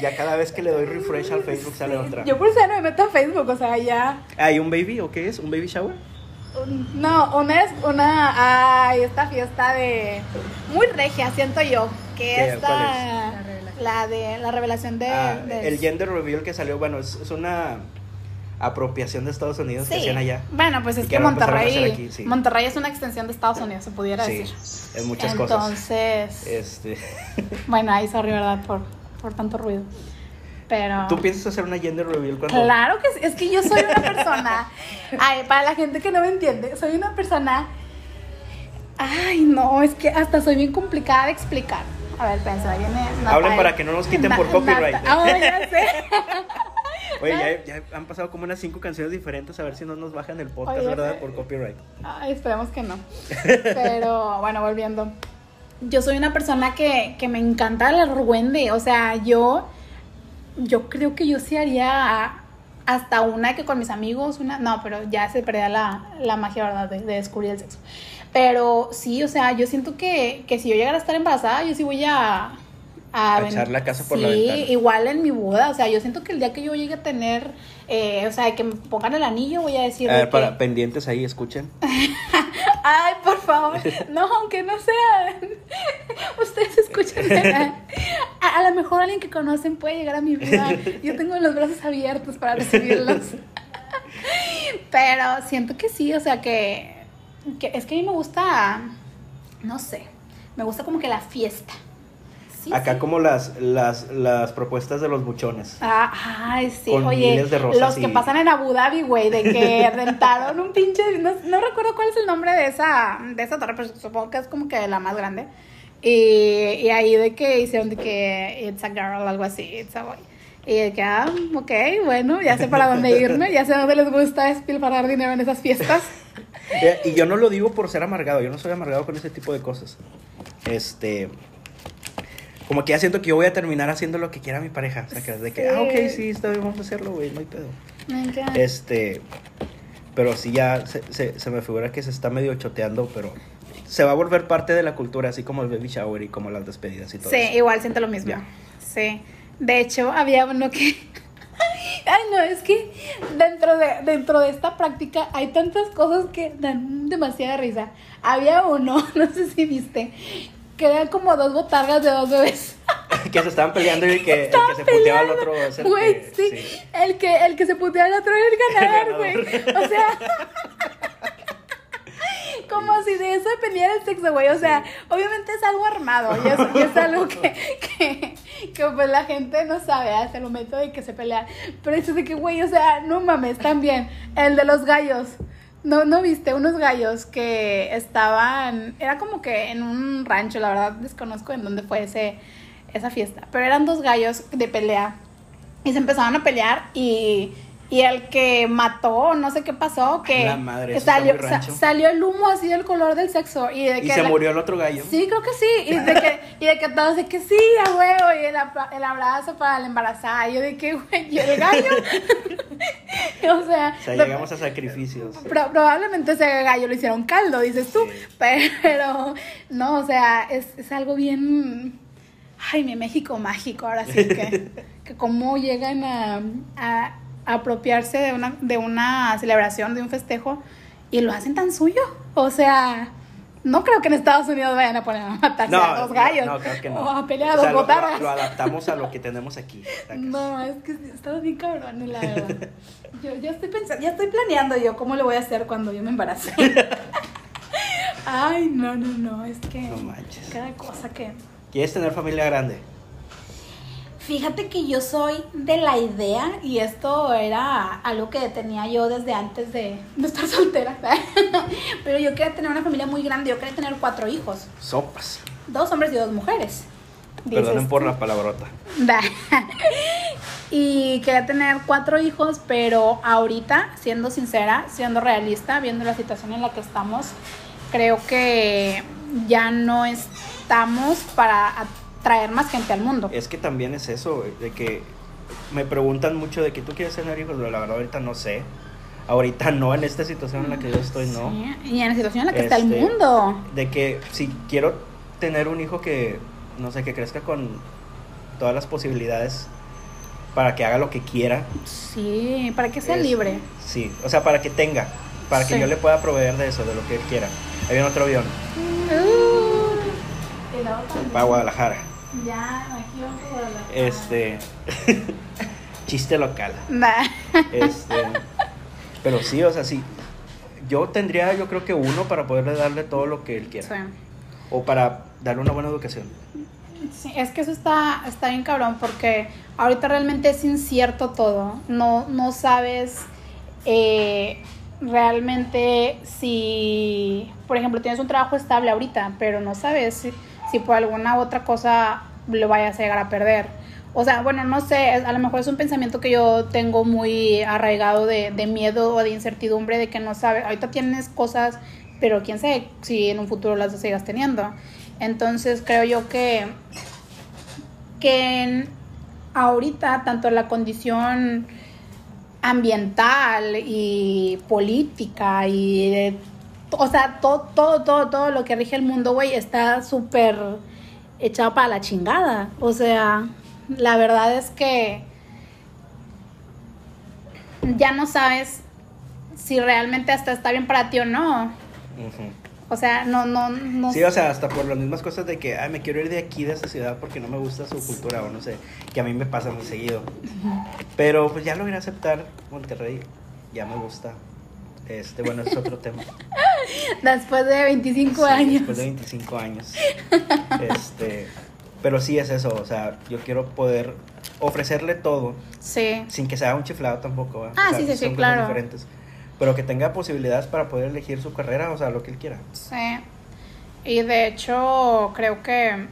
Ya cada vez que le doy refresh al Facebook sale otra. Yo por eso ya no me meto a Facebook, o sea, ya. ¿Hay un baby o qué es? ¿Un baby shower? No, una es una. Ay, esta fiesta de. Muy regia, siento yo. Que ¿Qué? esta. ¿Cuál La de la revelación de. Ah, del- el gender reveal que salió, bueno, es, es una apropiación de Estados Unidos que Sí. hacían allá. Bueno, pues es que que Monterrey. aquí, sí. Monterrey es una extensión de Estados Unidos, se pudiera Sí, decir. en muchas cosas. Entonces, Este, (laughs) bueno, ahí sorry, ¿verdad? Por, por tanto ruido. Pero. ¿Tú piensas hacer una gender reveal cuando Claro que sí, es que yo soy una persona. (laughs) Ay, para la gente que no me entiende, soy una persona. Ay, no, es que hasta soy bien complicada de explicar. A ver, pensa, viene. Hablen para que no nos quiten por (laughs) copyright. Ah, ya sé. Oye, ya, ya han pasado como unas cinco canciones diferentes, a ver si no nos bajan el podcast, Oye, ¿verdad? Por copyright. Ay, esperemos que no. (laughs) Pero bueno, volviendo. Yo soy una persona que, que me encanta el argüende. O sea, yo, yo creo que yo sí haría hasta una que con mis amigos, una. No, pero ya se perdía la, la magia, ¿verdad? De, de descubrir el sexo. Pero sí, o sea, yo siento que, que si yo llegara a estar embarazada, yo sí voy a. A ven- echar la casa por sí, la ventana. igual en mi boda. O sea, yo siento que el día que yo llegue a tener. eh, o sea, que me pongan el anillo, voy a decir. A ver, para que- pendientes ahí, escuchen. (laughs) Ay, por favor. No, aunque no sea. (laughs) Ustedes escuchan. A, a lo mejor alguien que conocen puede llegar a mi vida. Yo tengo los brazos abiertos para recibirlos. (laughs) Pero siento que sí, o sea que, que es que a mí me gusta, no sé, me gusta como que la fiesta. Sí, Acá sí. como las, las, las propuestas de los buchones. Ah, ay, sí, Con oye, miles de rosas los que y- pasan en Abu Dhabi, güey, de que (laughs) rentaron un pinche, no, no recuerdo cuál es el nombre de esa, de esa torre, pero supongo que es como que la más grande. Y, y ahí de que hicieron de que it's a girl, algo así, it's a boy. Y de que, ah, ok, bueno, ya sé para dónde irme, ya sé dónde les gusta despilfarrar dinero en esas fiestas. (laughs) Y yo no lo digo por ser amargado, yo no soy amargado con ese tipo de cosas. Este. Como que ya siento que yo voy a terminar haciendo lo que quiera mi pareja. O sea, que de que, ah, ok, sí, está bien, vamos a hacerlo, güey, no hay pedo. Encanta. Este. Pero sí, ya se, se, se me figura que se está medio choteando, pero se va a volver parte de la cultura, así como el baby shower y como las despedidas y todo Sí, eso. igual siento lo mismo. Sí. De hecho, había uno que. (laughs) Ay, no, es que dentro de, dentro de esta práctica hay tantas cosas que dan demasiada risa. Había uno, (laughs) no sé si viste, que eran como dos botargas de dos bebés. (laughs) que se estaban peleando y que, el que se puteaba al otro es el Güey, que- sí, El, que, el que se puteaba al otro era el (laughs) ganador, güey. O sea. (laughs) Como si de eso dependiera el sexo, güey. O sea, obviamente es algo armado. Y es, y es algo que, que, que, pues la gente no sabe hasta el momento de que se pelean. Pero eso de que, güey, o sea, no mames, también. El de los gallos. No, no viste unos gallos que estaban. Era como que en un rancho, la verdad desconozco en dónde fue ese, esa fiesta. Pero eran dos gallos de pelea. Y se empezaron a pelear y, y el que mató, no sé qué pasó, que La madre, eso está salió, sa- el humo así del color del sexo. Y, de Y que se la- murió el otro gallo. Sí, creo que sí. Y de que, (laughs) y de que todos de que sí, a huevo. Y el, el abrazo para la embarazada. Y yo de que, güey, y el gallo. (laughs) o sea, O sea, lo- llegamos a sacrificios. Pro- probablemente ese gallo lo hicieron caldo, dices tú. Sí. Pero no, o sea, es, es algo bien. Ay, mi México mágico, ahora sí que. (laughs) que cómo llegan a apropiarse de una, de una celebración, de un festejo, y lo hacen tan suyo. O sea. No creo que en Estados Unidos vayan a poner a matarse a dos gallos. No, creo que no. O a pelear a O dos sea, lo- botargas. Lo, lo adaptamos a lo que tenemos aquí. No, es que estamos bien cabrones, la verdad. (laughs) Yo ya estoy pensando, ya estoy planeando yo cómo le voy a hacer cuando yo me embarace. (laughs) Ay, no, no, no, es que No manches. cada cosa que... ¿Quieres tener familia grande? Fíjate que yo soy de la idea, y esto era algo que tenía yo desde antes de, de estar (laughs) soltera, (laughs) pero yo quería tener una familia muy grande, yo quería tener cuatro hijos, Sopas. dos hombres y dos mujeres. Perdonen por la palabrota. (laughs) Y quería tener cuatro hijos, pero ahorita, siendo sincera, siendo realista, viendo la situación en la que estamos, creo que ya no estamos para atraer más gente al mundo. Es que también es eso, de que me preguntan mucho de que tú quieres tener hijos, pero la verdad ahorita no sé. Ahorita no, en esta situación en la que yo estoy, no. Sí, Y en la situación en la que está el Este, mundo. De que si quiero tener un hijo que, no sé, que crezca con todas las posibilidades para que haga lo que quiera. Sí, para que sea es- libre. Sí, o sea, para que tenga, para que yo le pueda proveer de eso, de lo que él quiera. Ahí viene otro avión, Uh. Para Guadalajara. Ya, aquí vamos a Guadalajara. Este. (laughs) chiste local. Da. Este. Pero sí, o sea, sí. Yo tendría, yo creo que uno para poderle darle todo lo que él quiera. Sí. O para darle una buena educación. Sí, es que eso está, está bien cabrón porque ahorita realmente es incierto todo. No, no sabes eh, realmente si, por ejemplo, tienes un trabajo estable ahorita, pero no sabes si, si por alguna otra cosa lo vayas a llegar a perder. O sea, bueno, no sé, a lo mejor es un pensamiento que yo tengo muy arraigado de, miedo o de incertidumbre, de que no sabes, ahorita tienes cosas, pero quién sabe si en un futuro las sigas teniendo. Entonces creo yo que, que ahorita tanto la condición ambiental y política y de- o sea, todo, todo, todo, todo lo que rige el mundo, güey, está súper echado para la chingada. O sea, la verdad es que ya no sabes si realmente hasta está bien para ti o no. O sea, no, no, no. Sí, o sea, hasta por las mismas cosas de que, ay, me quiero ir de aquí, de esta ciudad, porque no me gusta su cultura, o no sé, que a mí me pasa muy seguido. Pero pues ya logré aceptar Monterrey, ya me gusta. Este, bueno, es otro (laughs) tema. Después de 25 Sí, años. Después de 25 años. Este, pero sí es eso, o sea, yo quiero poder ofrecerle todo, Sí. sin que sea un chiflado tampoco. Ah, O sea, sí, sí, sí, son claro. diferentes. Pero que tenga posibilidades para poder elegir su carrera, o sea, lo que él quiera. Sí. Y de hecho, creo que,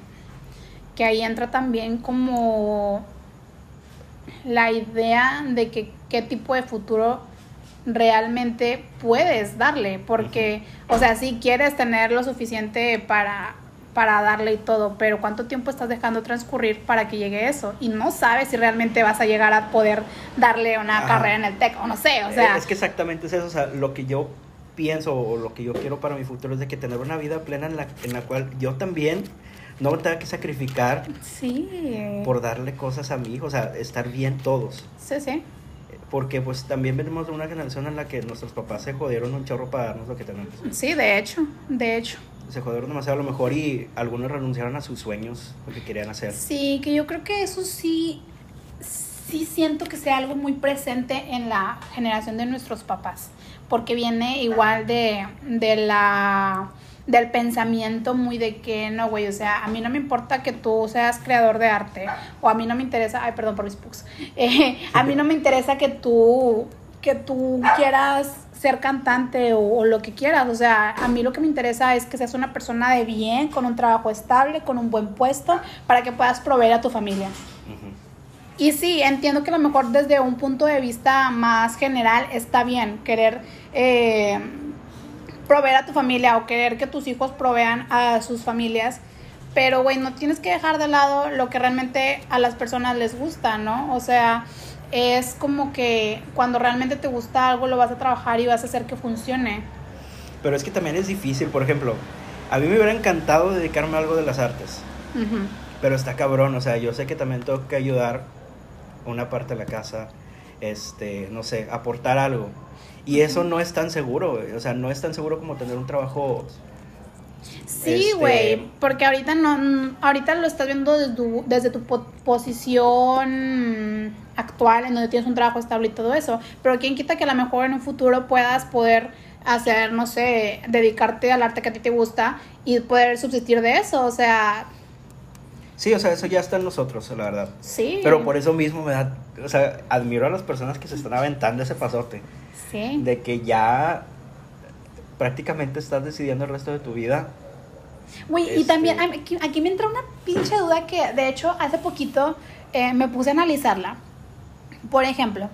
que ahí entra también como la idea de que qué tipo de futuro realmente puedes darle. Porque, o sea, si quieres tener lo suficiente para, para darle y todo, pero ¿cuánto tiempo estás dejando transcurrir para que llegue eso? Y no sabes si realmente vas a llegar a poder darle una Ajá. carrera en el TEC, o no sé, o sea. Es que exactamente es eso, o sea, lo que yo pienso o lo que yo quiero para mi futuro es de que tener una vida plena en la, en la cual yo también no me tenga que sacrificar Sí. por darle cosas a mi hijo, o sea, estar bien todos. Sí, sí. Porque pues también venimos de una generación en la que nuestros papás se jodieron un chorro para darnos lo que tenemos. Sí, de hecho, de hecho. Se jodieron demasiado a lo mejor y algunos renunciaron a sus sueños, lo que querían hacer. Sí, que yo creo que eso sí, sí siento que sea algo muy presente en la generación de nuestros papás, porque viene igual de, de la del pensamiento muy de que no, güey, o sea, a mí no me importa que tú seas creador de arte, o a mí no me interesa, ay, perdón por mis pugs, (laughs) Eh, a mí no me interesa que tú, que tú quieras ser cantante o, o lo que quieras, o sea, a mí lo que me interesa es que seas una persona de bien, con un trabajo estable, con un buen puesto, para que puedas proveer a tu familia. Y sí, entiendo que a lo mejor desde un punto de vista más general está bien querer eh, proveer a tu familia o querer que tus hijos provean a sus familias, pero güey, no tienes que dejar de lado lo que realmente a las personas les gusta, ¿no? O sea, es como que cuando realmente te gusta algo lo vas a trabajar y vas a hacer que funcione. Pero es que también es difícil, por ejemplo, a mí me hubiera encantado dedicarme a algo de las artes, pero está cabrón, o sea, yo sé que también tengo que ayudar una parte de la casa, este, no sé, aportar algo. Y eso no es tan seguro, o sea, no es tan seguro como tener un trabajo Sí, Este- güey, porque ahorita no, ahorita lo estás viendo desde tu, desde tu po- posición actual, en donde tienes un trabajo estable y todo eso, pero quién quita que a lo mejor en un futuro puedas poder hacer, no sé, dedicarte al arte que a ti te gusta y poder subsistir de eso, o sea, Sí, o sea, eso ya está en nosotros, la verdad. sí. Pero por eso mismo me da, o sea, admiro a las personas que se están aventando ese pasote, Sí. de que ya prácticamente estás decidiendo el resto de tu vida Güey, y Este- también aquí, aquí me entra una pinche duda que de hecho hace poquito eh, me puse a analizarla. Por ejemplo,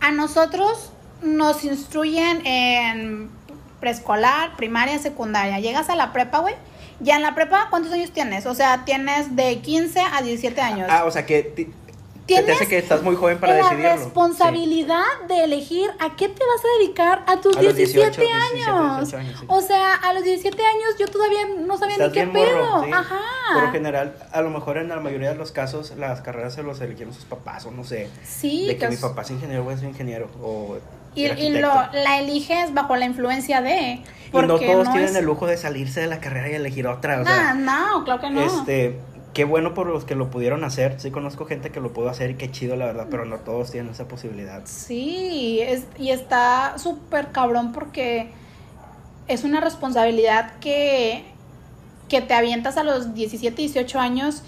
a nosotros nos instruyen en preescolar, primaria, secundaria. Llegas a la prepa, güey. Ya en la prepa, ¿cuántos años tienes? O sea, tienes de 15 a 17 años. Ah, o sea que Tienes te hace que estás muy joven para la decidirlo. responsabilidad de elegir a qué te vas a dedicar a tus A los 17 18, 17, años. 18 años, sí. O sea, a los 17 años yo todavía no sabía Estás ni qué morro, pedo. sí. Ajá. Por lo general, a lo mejor en la mayoría de los casos, las carreras se los eligieron sus papás, o no sé. Sí, de que mi es- papá es ingeniero, voy a ser ingeniero. O Y, y lo, la eliges bajo la influencia de. Y no porque todos tienen es- el lujo de salirse de la carrera y elegir otra. O sea, Ah, no, claro que no. este, qué bueno por los que lo pudieron hacer. Sí conozco gente que lo pudo hacer y qué chido, la verdad, pero no todos tienen esa posibilidad. Sí, es, y está súper cabrón porque es una responsabilidad que, que te avientas a los 17, 18 años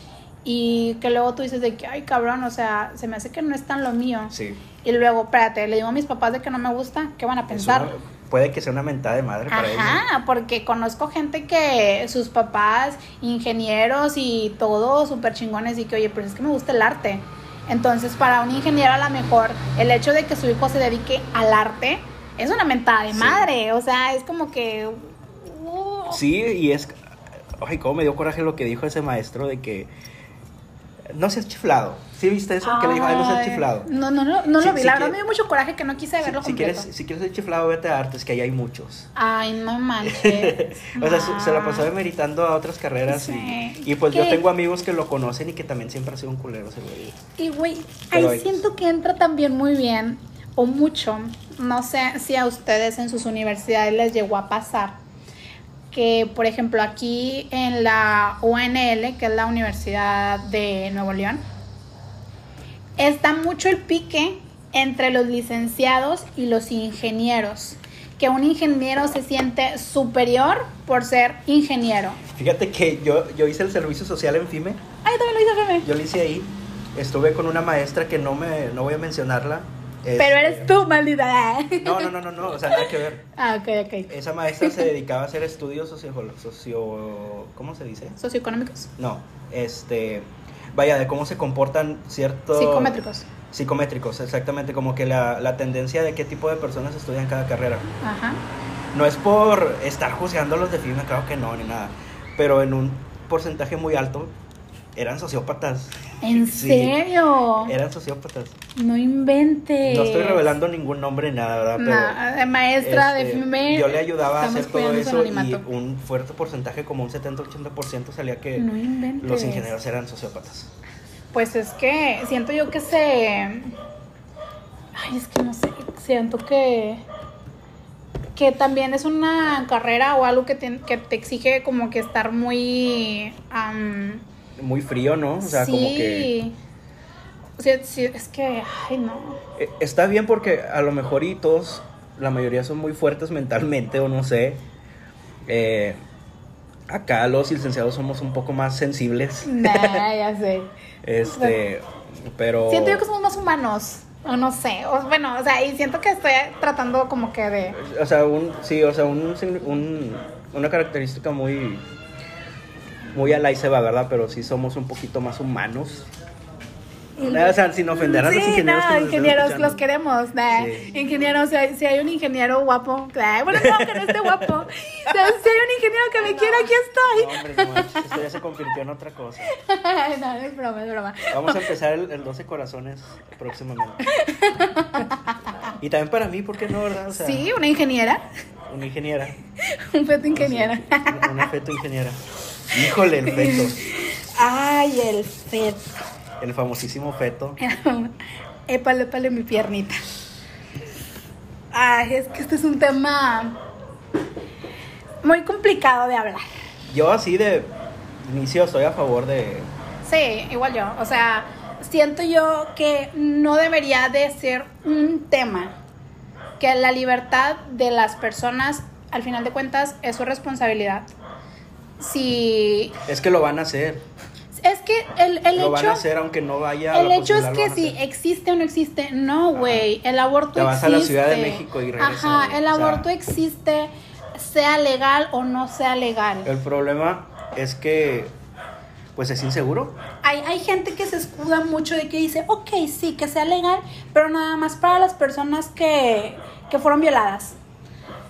y que luego tú dices de que, ay cabrón, o sea, se me hace que no es tan lo mío. Sí. Y luego, espérate, le digo a mis papás de que no me gusta, ¿qué van a pensar? puede que sea una mentada de madre para ellos. Ajá, porque conozco gente que sus papás, ingenieros y todo, súper chingones, y que, oye, pues es que me gusta el arte. Entonces, para un ingeniero, a lo mejor, el hecho de que su hijo se dedique al arte es una mentada de Sí. madre. O sea, es como que. uh, Sí, y es. Ay, cómo me dio coraje lo que dijo ese maestro de que. No seas chiflado. ¿Sí viste eso? que le dijo, ay, no seas chiflado. No, no, no, no Si- lo vi. si la verdad me dio mucho coraje que no quise Si, verlo si completo. quieres, si quieres ser chiflado, vete a artes, que ahí hay muchos. Ay, no manches. (laughs) o sea, se, se la pasó demeritando a otras carreras. Sí. Y, y pues yo tengo amigos que lo conocen y que también siempre ha sido un culero ese güey. Y güey, ahí siento que entra también muy bien o mucho. No sé si a ustedes en sus universidades les llegó a pasar que, por ejemplo, aquí en la UNL, que es la Universidad de Nuevo León, está mucho el pique entre los licenciados y los ingenieros. Que un ingeniero se siente superior por ser ingeniero. Fíjate que yo, yo hice el servicio social en FIME. Ay, también lo hice, Feme. Yo lo hice ahí. Estuve con una maestra que no me no voy a mencionarla. Pero Este, eres tú, maldita. No, no, no, no, no, o sea, nada que ver. (laughs) Ah, ok, ok. Esa maestra se dedicaba a hacer estudios socio, socio ¿cómo se dice? Socioeconómicos. No, este, vaya, de cómo se comportan ciertos... Psicométricos. Psicométricos, exactamente, como que la, la tendencia de qué tipo de personas estudian cada carrera. Ajá. No es por estar juzgando a los de FIME, claro que no, ni nada, pero en un porcentaje muy alto eran sociópatas. ¿En Sí, serio? Eran sociópatas. No inventes. No estoy revelando ningún nombre, nada, ¿verdad? Pero, eh, maestra este, de FIME. Yo le ayudaba a hacer todo eso y un fuerte porcentaje, como un 70-80% salía que No los ingenieros eran sociópatas. Pues es que siento yo que se. Ay, es que no sé. Siento que. Que también es una carrera o algo que te, que te exige como que estar muy. Muy frío, ¿no? O sea, sí. como que... O sea, sí, es que. Ay, no. eh, Está bien porque a lo mejor y todos, la mayoría son muy fuertes mentalmente o no sé. Eh, acá los licenciados somos un poco más sensibles. (laughs) Nah, ya sé. Este, pero... Siento yo que somos más humanos. O no sé. O, bueno, o sea, y siento que estoy tratando como que de. O sea, un, sí, o sea, un, un- una característica muy, muy al ahí se va, ¿verdad? Pero sí somos un poquito más humanos. O sea, sin ofender a los Sí, ingenieros no, que nos ingenieros los queremos. nah. Sí. Ingenieros, si hay, si hay un ingeniero guapo, nah, bueno, no, que no esté guapo. (laughs) Si hay un ingeniero que me quiera, aquí No, estoy. hombre, no manches, esto ya se convirtió en otra cosa. (laughs) no, es broma, es broma. Vamos a empezar el, el 12 corazones próximamente. (laughs) Y también para mí, ¿por qué no, verdad? O sea, Sí, una ingeniera. una ingeniera. Un feto ingeniera. Una feto ingeniera. Híjole, el feto. Ay, el feto. El famosísimo feto. (laughs) épale, épale mi piernita. Ay, es que este es un tema muy complicado de hablar. Yo así de inicio estoy a favor de... Sí, igual yo. O sea, siento yo que no debería de ser un tema. Que la libertad de las personas, al final de cuentas, es su responsabilidad. Si. Es que lo van a hacer. Es que el, el lo van hecho. a hacer aunque no vaya a El hecho es lo que van si existe o no existe, no, güey. El aborto Te vas existe. a la Ciudad de México y regresas, Ajá, el O sea- aborto existe. sea legal o no sea legal. El problema es que, pues es inseguro. Hay, hay gente que se escuda mucho de que dice, ok, sí, que sea legal, pero nada más para las personas que, que fueron violadas.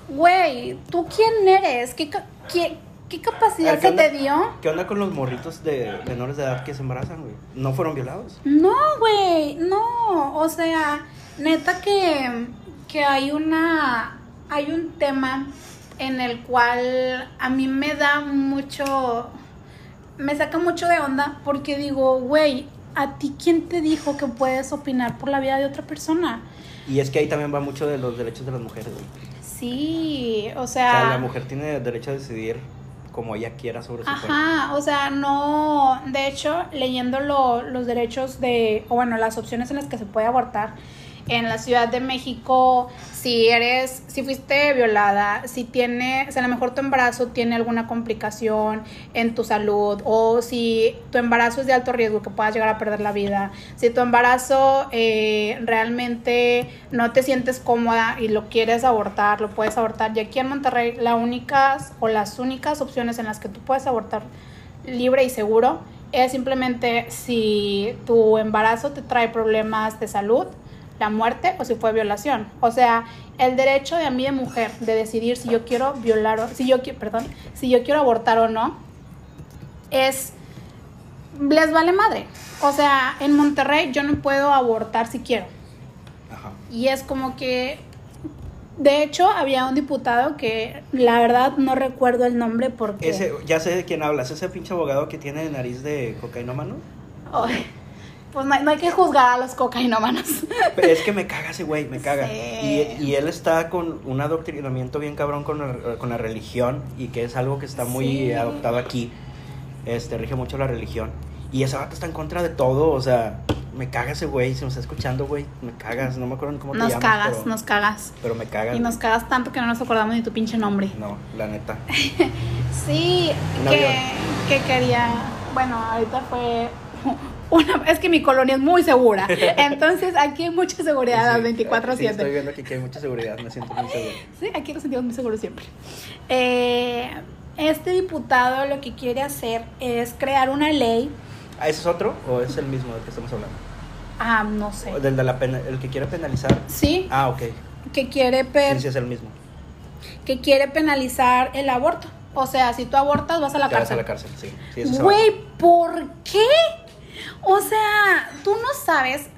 Güey, ¿tú quién eres? ¿Qué, qué, qué capacidad ver, ¿qué se te dio? ¿Qué onda con los morritos de menores de edad que se embarazan, güey? ¿No fueron violados? No, güey, no. O sea, neta que, que hay una. Hay un tema en el cual a mí me da mucho. Me saca mucho de onda porque digo, güey, ¿a ti quién te dijo que puedes opinar por la vida de otra persona? Y es que ahí también va mucho de los derechos de las mujeres, güey. Sí, o O sea, sea. la mujer tiene derecho a decidir como ella quiera sobre su cuerpo. Ajá, o sea, no, de hecho, leyendo lo- los derechos de, o bueno, las opciones en las que se puede abortar en la Ciudad de México, si eres, si fuiste violada, si tiene, si a lo mejor tu embarazo tiene alguna complicación en tu salud, o si tu embarazo es de alto riesgo que puedas llegar a perder la vida, si tu embarazo eh, realmente no te sientes cómoda y lo quieres abortar, lo puedes abortar. Y aquí en Monterrey, las únicas o las únicas opciones en las que tú puedes abortar libre y seguro es simplemente si tu embarazo te trae problemas de salud, la muerte o si fue violación. O sea, el derecho de a mí de mujer de decidir si yo quiero violar o si yo quiero, perdón, si yo quiero abortar o no es les vale madre. O sea, en Monterrey yo no puedo abortar si quiero. Ajá. Y es como que, de hecho, había un diputado que la verdad no recuerdo el nombre porque... Ese, ya sé de quién hablas, ese pinche abogado que tiene nariz de cocainómano. Ay, pues no, hay- no hay que juzgar a los cocainómanos. Pero es que me caga ese güey, me caga. Sí. Y, y él está con un adoctrinamiento bien cabrón con la, con la religión y que es algo que está muy Sí. adoptado aquí. Este, rige mucho la religión. Y ese vato está en contra de todo, o sea, me caga ese güey, si me está escuchando, güey, me cagas, no me acuerdo ni cómo Nos te llamas. cagas, pero, nos cagas. pero me cagas. Y nos cagas tanto que no nos acordamos de tu pinche nombre. No, la neta. (laughs) Sí, que, que quería. Bueno, ahorita fue. Una, es que mi colonia es muy segura. (laughs) Entonces aquí hay mucha seguridad a las Sí, 24-7. sí, estoy viendo aquí que hay mucha seguridad, me siento muy seguro. Sí, aquí nos sentimos muy seguros siempre. Eh, este diputado lo que quiere hacer es crear una ley. Ah, ¿Ese es otro o es el mismo del que estamos hablando? Ah, no sé. ¿O Del de la pena, el que quiere penalizar. Sí, Ah, ok. que quiere, per- Sí, sí, es el mismo. que quiere penalizar el aborto. O sea, si tú abortas, vas a la Te vas a cárcel. la cárcel, sí. sí Güey, ¿por qué? O sea, tú no sabes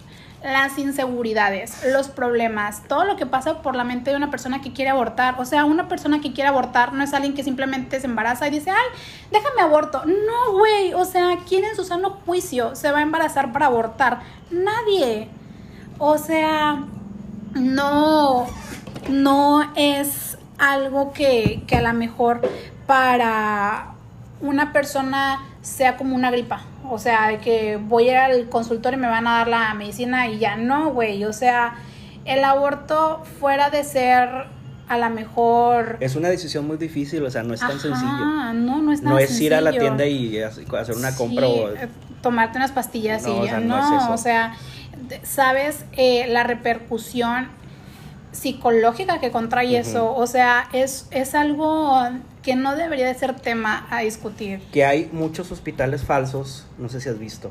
las inseguridades, los problemas, todo lo que pasa por la mente de una persona que quiere abortar. O sea, una persona que quiere abortar no es alguien que simplemente se embaraza y dice, ay, déjame aborto. No, güey, o sea, ¿quién en su sano juicio se va a embarazar para abortar? Nadie. O sea, no, no es algo que, que a lo mejor para una persona sea como una gripa. O sea, de que voy a ir al consultorio y me van a dar la medicina y ya no, güey. O sea, el aborto fuera de ser a lo mejor... Es una decisión muy difícil, o sea, no es tan Ajá, sencillo. No, no es tan No es ir a la tienda y hacer una compra Sí, o... eh, tomarte unas pastillas No, y o ya. sea, no, no es eso. o sea, sabes eh, la repercusión psicológica que contrae eso, o sea, es, es algo que no debería de ser tema a discutir. Que hay muchos hospitales falsos, no sé si has visto,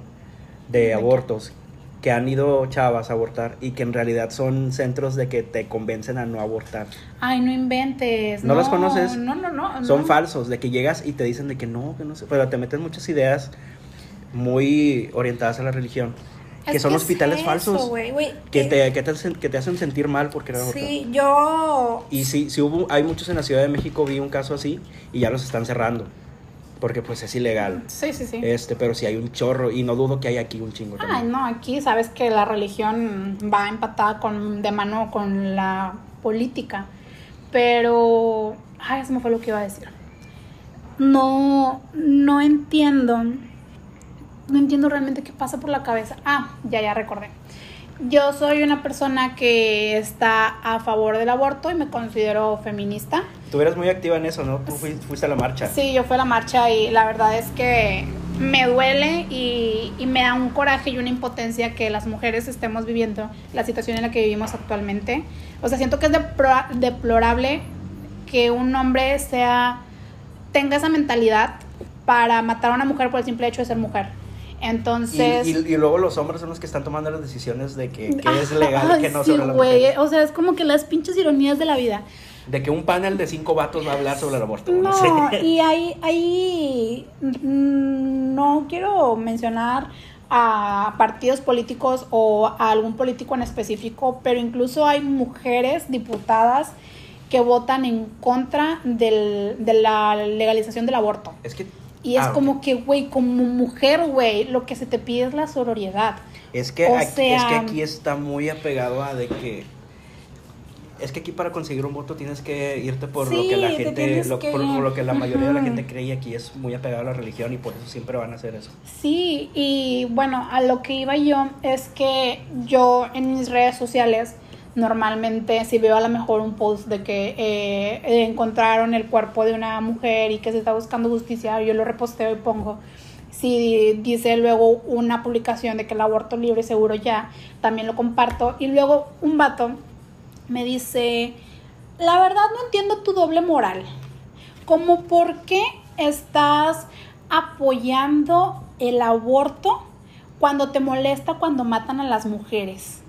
¿De de qué? abortos, que han ido chavas a abortar y que en realidad son centros de que te convencen a no abortar. Ay, no inventes. ¿No los conoces? No, no, no. Son no. falsos, de que llegas y te dicen de que no, que no sé, pero te meten muchas ideas muy orientadas a la religión. Es que son es hospitales eso, falsos. Que eh, te, que, te hacen, que te hacen sentir mal por querer abortar. Sí, yo... Y sí, sí hubo, hay muchos en la Ciudad de México, vi un caso así y ya los están cerrando. Porque pues es ilegal. Sí, sí, sí. Este, pero sí hay un chorro y no dudo que hay aquí un chingo Ay, también. no, aquí sabes que la religión va empatada con, de mano con la política. Pero, ay, eso me fue lo que iba a decir. No, no entiendo. No entiendo realmente qué pasa por la cabeza. Ah, ya, ya recordé. Yo soy una persona que está a favor del aborto y me considero feminista. Tú eras muy activa en eso, ¿no? Tú fuiste, a la marcha. Sí, yo fui a la marcha y la verdad es que me duele y, y me da un coraje y una impotencia que las mujeres estemos viviendo la situación en la que vivimos actualmente. O sea, siento que es deplorable que un hombre sea tenga esa mentalidad para matar a una mujer por el simple hecho de ser mujer. Entonces. Y, y, luego los hombres son los que están tomando las decisiones de que, que es legal que no sí, sobre la güey. mujer. O sea, es como que las pinches ironías de la vida. De que un panel de cinco vatos va a hablar sobre el aborto. No, sé. y hay, hay. mm, No quiero mencionar a partidos políticos o a algún político en específico, pero incluso hay mujeres diputadas que votan en contra del, de la legalización del aborto. Es que. Y es ah, como que, güey, como mujer, güey, lo que se te pide es la sororidad. Es que, O aquí, sea- es que aquí está muy apegado a de que. Es que aquí para conseguir un voto tienes que irte por lo que la te gente, tienes lo- que- por, por lo que la mayoría de la gente cree y aquí es muy apegado a la religión y por eso siempre van a hacer eso. Sí, y bueno, a lo que iba yo es que yo en mis redes sociales normalmente si veo a lo mejor un post de que eh, encontraron el cuerpo de una mujer y que se está buscando justicia, yo lo reposteo y pongo. Si dice luego una publicación de que el aborto libre seguro ya, también lo comparto. Y luego un vato me dice, la verdad no entiendo tu doble moral. Como por qué estás apoyando el aborto cuando te molesta cuando matan a las mujeres.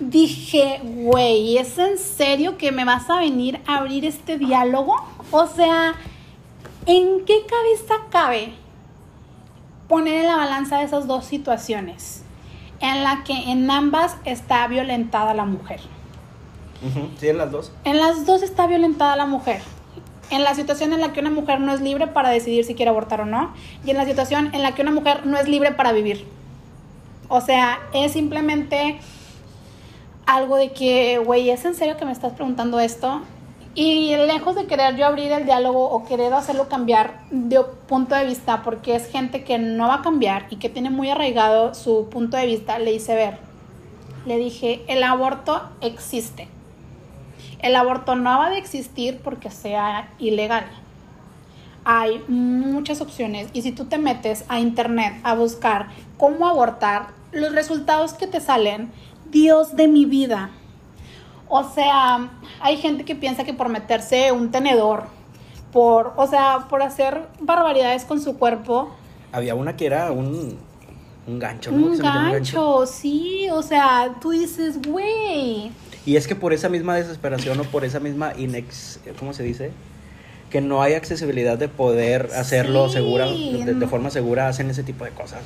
Dije, güey, ¿es en serio que me vas a venir a abrir este diálogo? O sea, ¿en qué cabeza cabe poner en la balanza esas dos situaciones? En la que en ambas está violentada la mujer. Sí, en las dos. En las dos está violentada la mujer. En la situación en la que una mujer no es libre para decidir si quiere abortar o no. Y en la situación en la que una mujer no es libre para vivir. O sea, es simplemente algo de que, güey, ¿es en serio que me estás preguntando esto? Y lejos de querer yo abrir el diálogo o querer hacerlo cambiar de punto de vista, porque es gente que no va a cambiar y que tiene muy arraigado su punto de vista, le hice ver. Le dije, el aborto existe. El aborto no va de existir porque sea ilegal. Hay muchas opciones y si tú te metes a internet a buscar cómo abortar, los resultados que te salen, Dios de mi vida. O sea, hay gente que piensa que por meterse un tenedor, por, o sea, por hacer barbaridades con su cuerpo, Había una que era un, un gancho, ¿no? un gancho, sí, o sea, tú dices, güey. Y es que por esa misma desesperación o por esa misma inex... ¿Cómo se dice? Que no hay accesibilidad de poder hacerlo Sí, segura, de, forma segura, hacen ese tipo de cosas.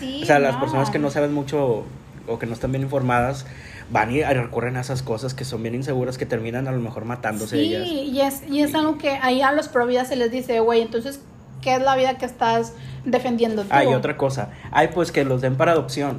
Sí, o sea, las personas que no saben mucho o que no están bien informadas van y recurren a esas cosas que son bien inseguras que terminan a lo mejor matándose Sí, ellas. y es, y es algo que ahí a los providas se les dice, güey, entonces, ¿qué es la vida que estás defendiendo tú? Ah, y otra cosa. Ay, pues que los den para adopción.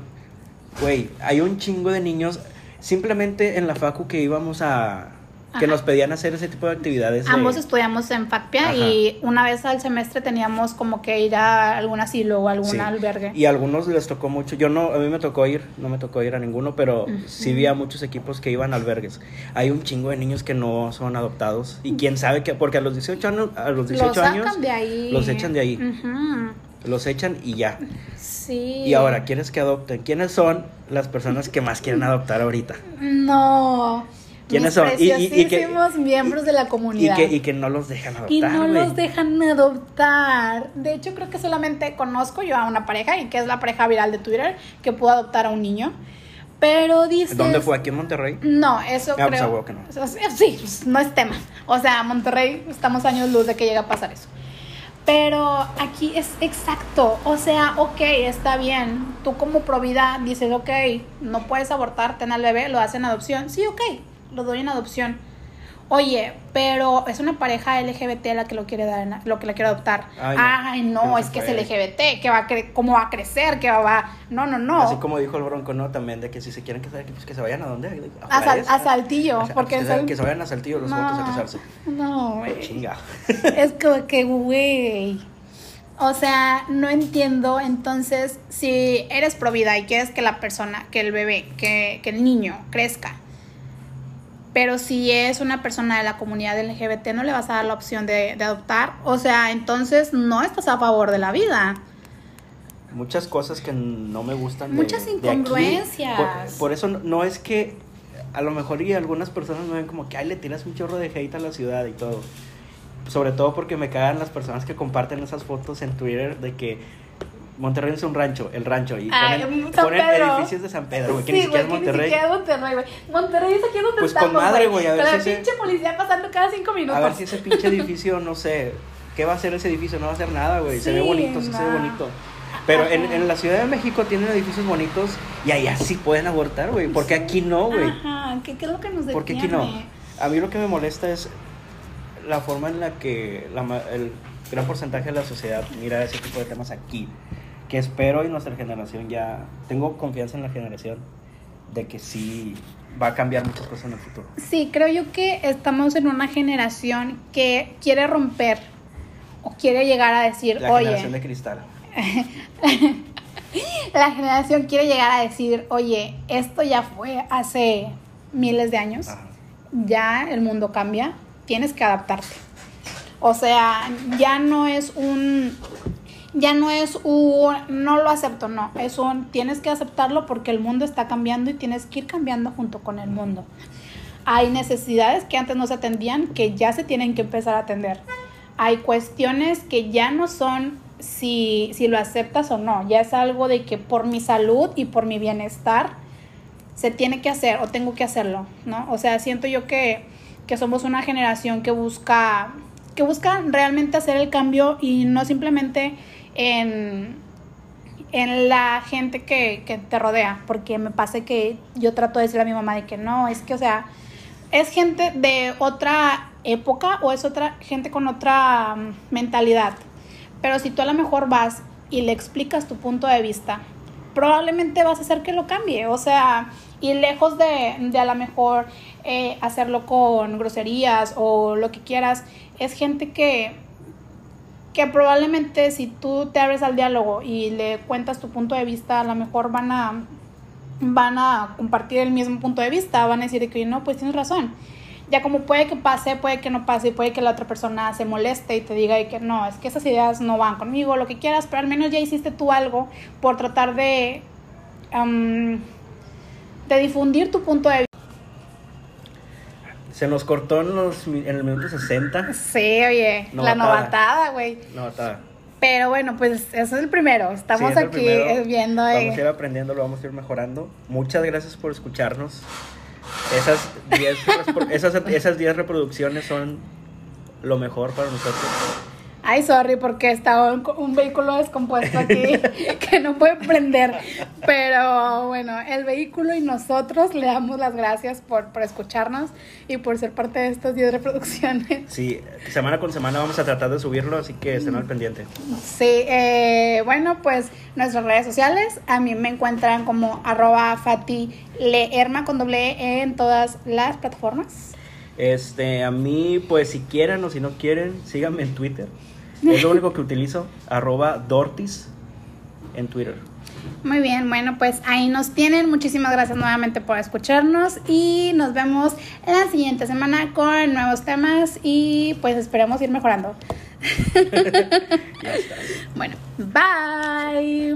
Güey, hay un chingo de niños. Simplemente en la facu que íbamos a. Que Ajá. nos pedían hacer ese tipo de actividades. de- Ambos estudiamos en FACPIA Ajá. y una vez al semestre teníamos como que ir a algún asilo o algún Sí. albergue. Y a algunos les tocó mucho. Yo no, a mí me tocó ir, no me tocó ir a ninguno, pero sí vi a muchos equipos que iban a albergues. Hay un chingo de niños que no son adoptados. Y quién sabe que, porque a los 18 años, a los 18 los sacan años, de ahí. los echan de ahí. Los echan y ya. Sí. Y ahora, ¿quieres que adopten? ¿Quiénes son las personas que más quieren adoptar ahorita? No. ¿Quiénes son? Y- y- y que- miembros de la Y comunidad. que, y que no los dejan adoptar. Y no los dejan adoptar. De hecho, creo que solamente conozco yo a una pareja, y que es la pareja viral de Twitter, que pudo adoptar a un niño. Pero dices... ¿Dónde fue? ¿Aquí en Monterrey? No, eso Ah, pues, creo... que no. sí, pues, no es tema. O sea, Monterrey estamos años luz de que llega a pasar eso. Pero aquí es exacto. O sea, ok, está bien. Tú como provida dices, ok, no puedes abortar, ten al bebé, lo hacen en adopción. Sí, ok, lo doy en adopción. Oye, pero es una pareja LGBT la que lo quiere dar, en- lo que la quiere adoptar. Ay, no, no, no es que es. LGBT, que va a cre- cómo va a crecer, que va a... No, no, no. Así como dijo el Bronco, ¿no? También de que si se quieren casar pues que se vayan a dónde? a, Sal- Juárez, a Saltillo, porque que, se, Sal- que se vayan a Saltillo los juntos a casarse. No, güey. Chinga. (laughs) Es como que, güey. O sea, no entiendo. Entonces, si eres pro vida y quieres que la persona, que el bebé, que, que el niño crezca, pero si es una persona de la comunidad LGBT, no le vas a dar la opción de, de adoptar. O sea, entonces no estás a favor de la vida. Muchas cosas que no me gustan. Muchas de incongruencias. Por, por eso no, no es que a lo mejor y algunas personas me ven como que, ay, le tiras un chorro de hate a la ciudad y todo. Sobre todo porque me cagan las personas que comparten esas fotos en Twitter de que Monterrey es un rancho, el rancho. Y Ay, ponen, ponen edificios de San Pedro, güey, que Sí, ni siquiera es Monterrey. Ni siquiera es Monterrey, güey. Monterrey es aquí donde Pues con estamos, madre, güey, a ver Con la si ese- pinche policía pasando cada cinco minutos. A ver si ese pinche (laughs) edificio, no sé, ¿qué va a hacer ese edificio? No va a hacer nada, güey. se ve bonito, sí se ve bonito. Pero en, en la Ciudad de México tienen edificios bonitos y allá sí pueden abortar, güey. Porque Sí. aquí no, güey. Ajá, ¿qué, ¿qué es lo que nos detiene? Porque aquí no. A mí lo que me molesta es la forma en la que la el gran porcentaje de la sociedad mira ese tipo de temas aquí. Que espero y nuestra generación ya... Tengo confianza en la generación de que sí va a cambiar muchas cosas en el futuro. Sí, creo yo que estamos en una generación que quiere romper o quiere llegar a decir, La oye, generación de cristal. (laughs) la generación quiere llegar a decir, oye, esto ya fue hace miles de años, Ajá. ya el mundo cambia, tienes que adaptarte. O sea, ya no es un, ya no es un, no lo acepto, no, es un, tienes que aceptarlo porque el mundo está cambiando y tienes que ir cambiando junto con el mundo. Hay necesidades que antes no se atendían que ya se tienen que empezar a atender. Hay cuestiones que ya no son si, si lo aceptas o no, ya es algo de que por mi salud y por mi bienestar se tiene que hacer o tengo que hacerlo, ¿no? O sea, siento yo que, que somos una generación que busca, que busca realmente hacer el cambio y no simplemente en, en la gente que, que te rodea, porque me pasa que yo trato de decirle a mi mamá de que no, es que, o sea, es gente de otra época o es otra gente con otra mentalidad. Pero si tú a lo mejor vas y le explicas tu punto de vista, probablemente vas a hacer que lo cambie. O sea, y lejos de, de a lo mejor eh, hacerlo con groserías o lo que quieras, es gente que, que probablemente si tú te abres al diálogo y le cuentas tu punto de vista, a lo mejor van a, van a compartir el mismo punto de vista, van a decir que no, pues tienes razón. Ya como puede que pase, puede que no pase, puede que la otra persona se moleste y te diga que no, es que esas ideas no van conmigo, lo que quieras, pero al menos ya hiciste tú algo por tratar de, am, de difundir tu punto de vista. Se nos cortó en, los, en el minuto 60. Sí, oye, la Novatada. novatada, güey. No, está. Pero bueno, pues ese es el primero. Estamos Sí, es el aquí primero. eh, viendo. eh, Vamos a ir aprendiendo, lo vamos a ir mejorando. Muchas gracias por escucharnos. Esas 10 repro- (laughs) esas, esas 10 reproducciones son lo mejor para nosotros. Ay, sorry, porque estaba un, un vehículo descompuesto aquí (laughs) que no puede prender. Pero bueno, el vehículo y nosotros le damos las gracias por, por escucharnos y por ser parte de estas 10 reproducciones. Sí, semana con semana vamos a tratar de subirlo, así que estén al pendiente. Sí, eh, bueno, pues nuestras redes sociales, a mí me encuentran como arroba Fati Leerma con doble E en todas las plataformas. Este, a mí, pues si quieren o si no quieren, síganme en Twitter. Es lo único que utilizo, arroba Dortis en Twitter. Muy bien, bueno, pues ahí nos tienen. Muchísimas gracias nuevamente por escucharnos y nos vemos la siguiente semana con nuevos temas y pues esperemos ir mejorando. (laughs) (laughs) Bueno, bye.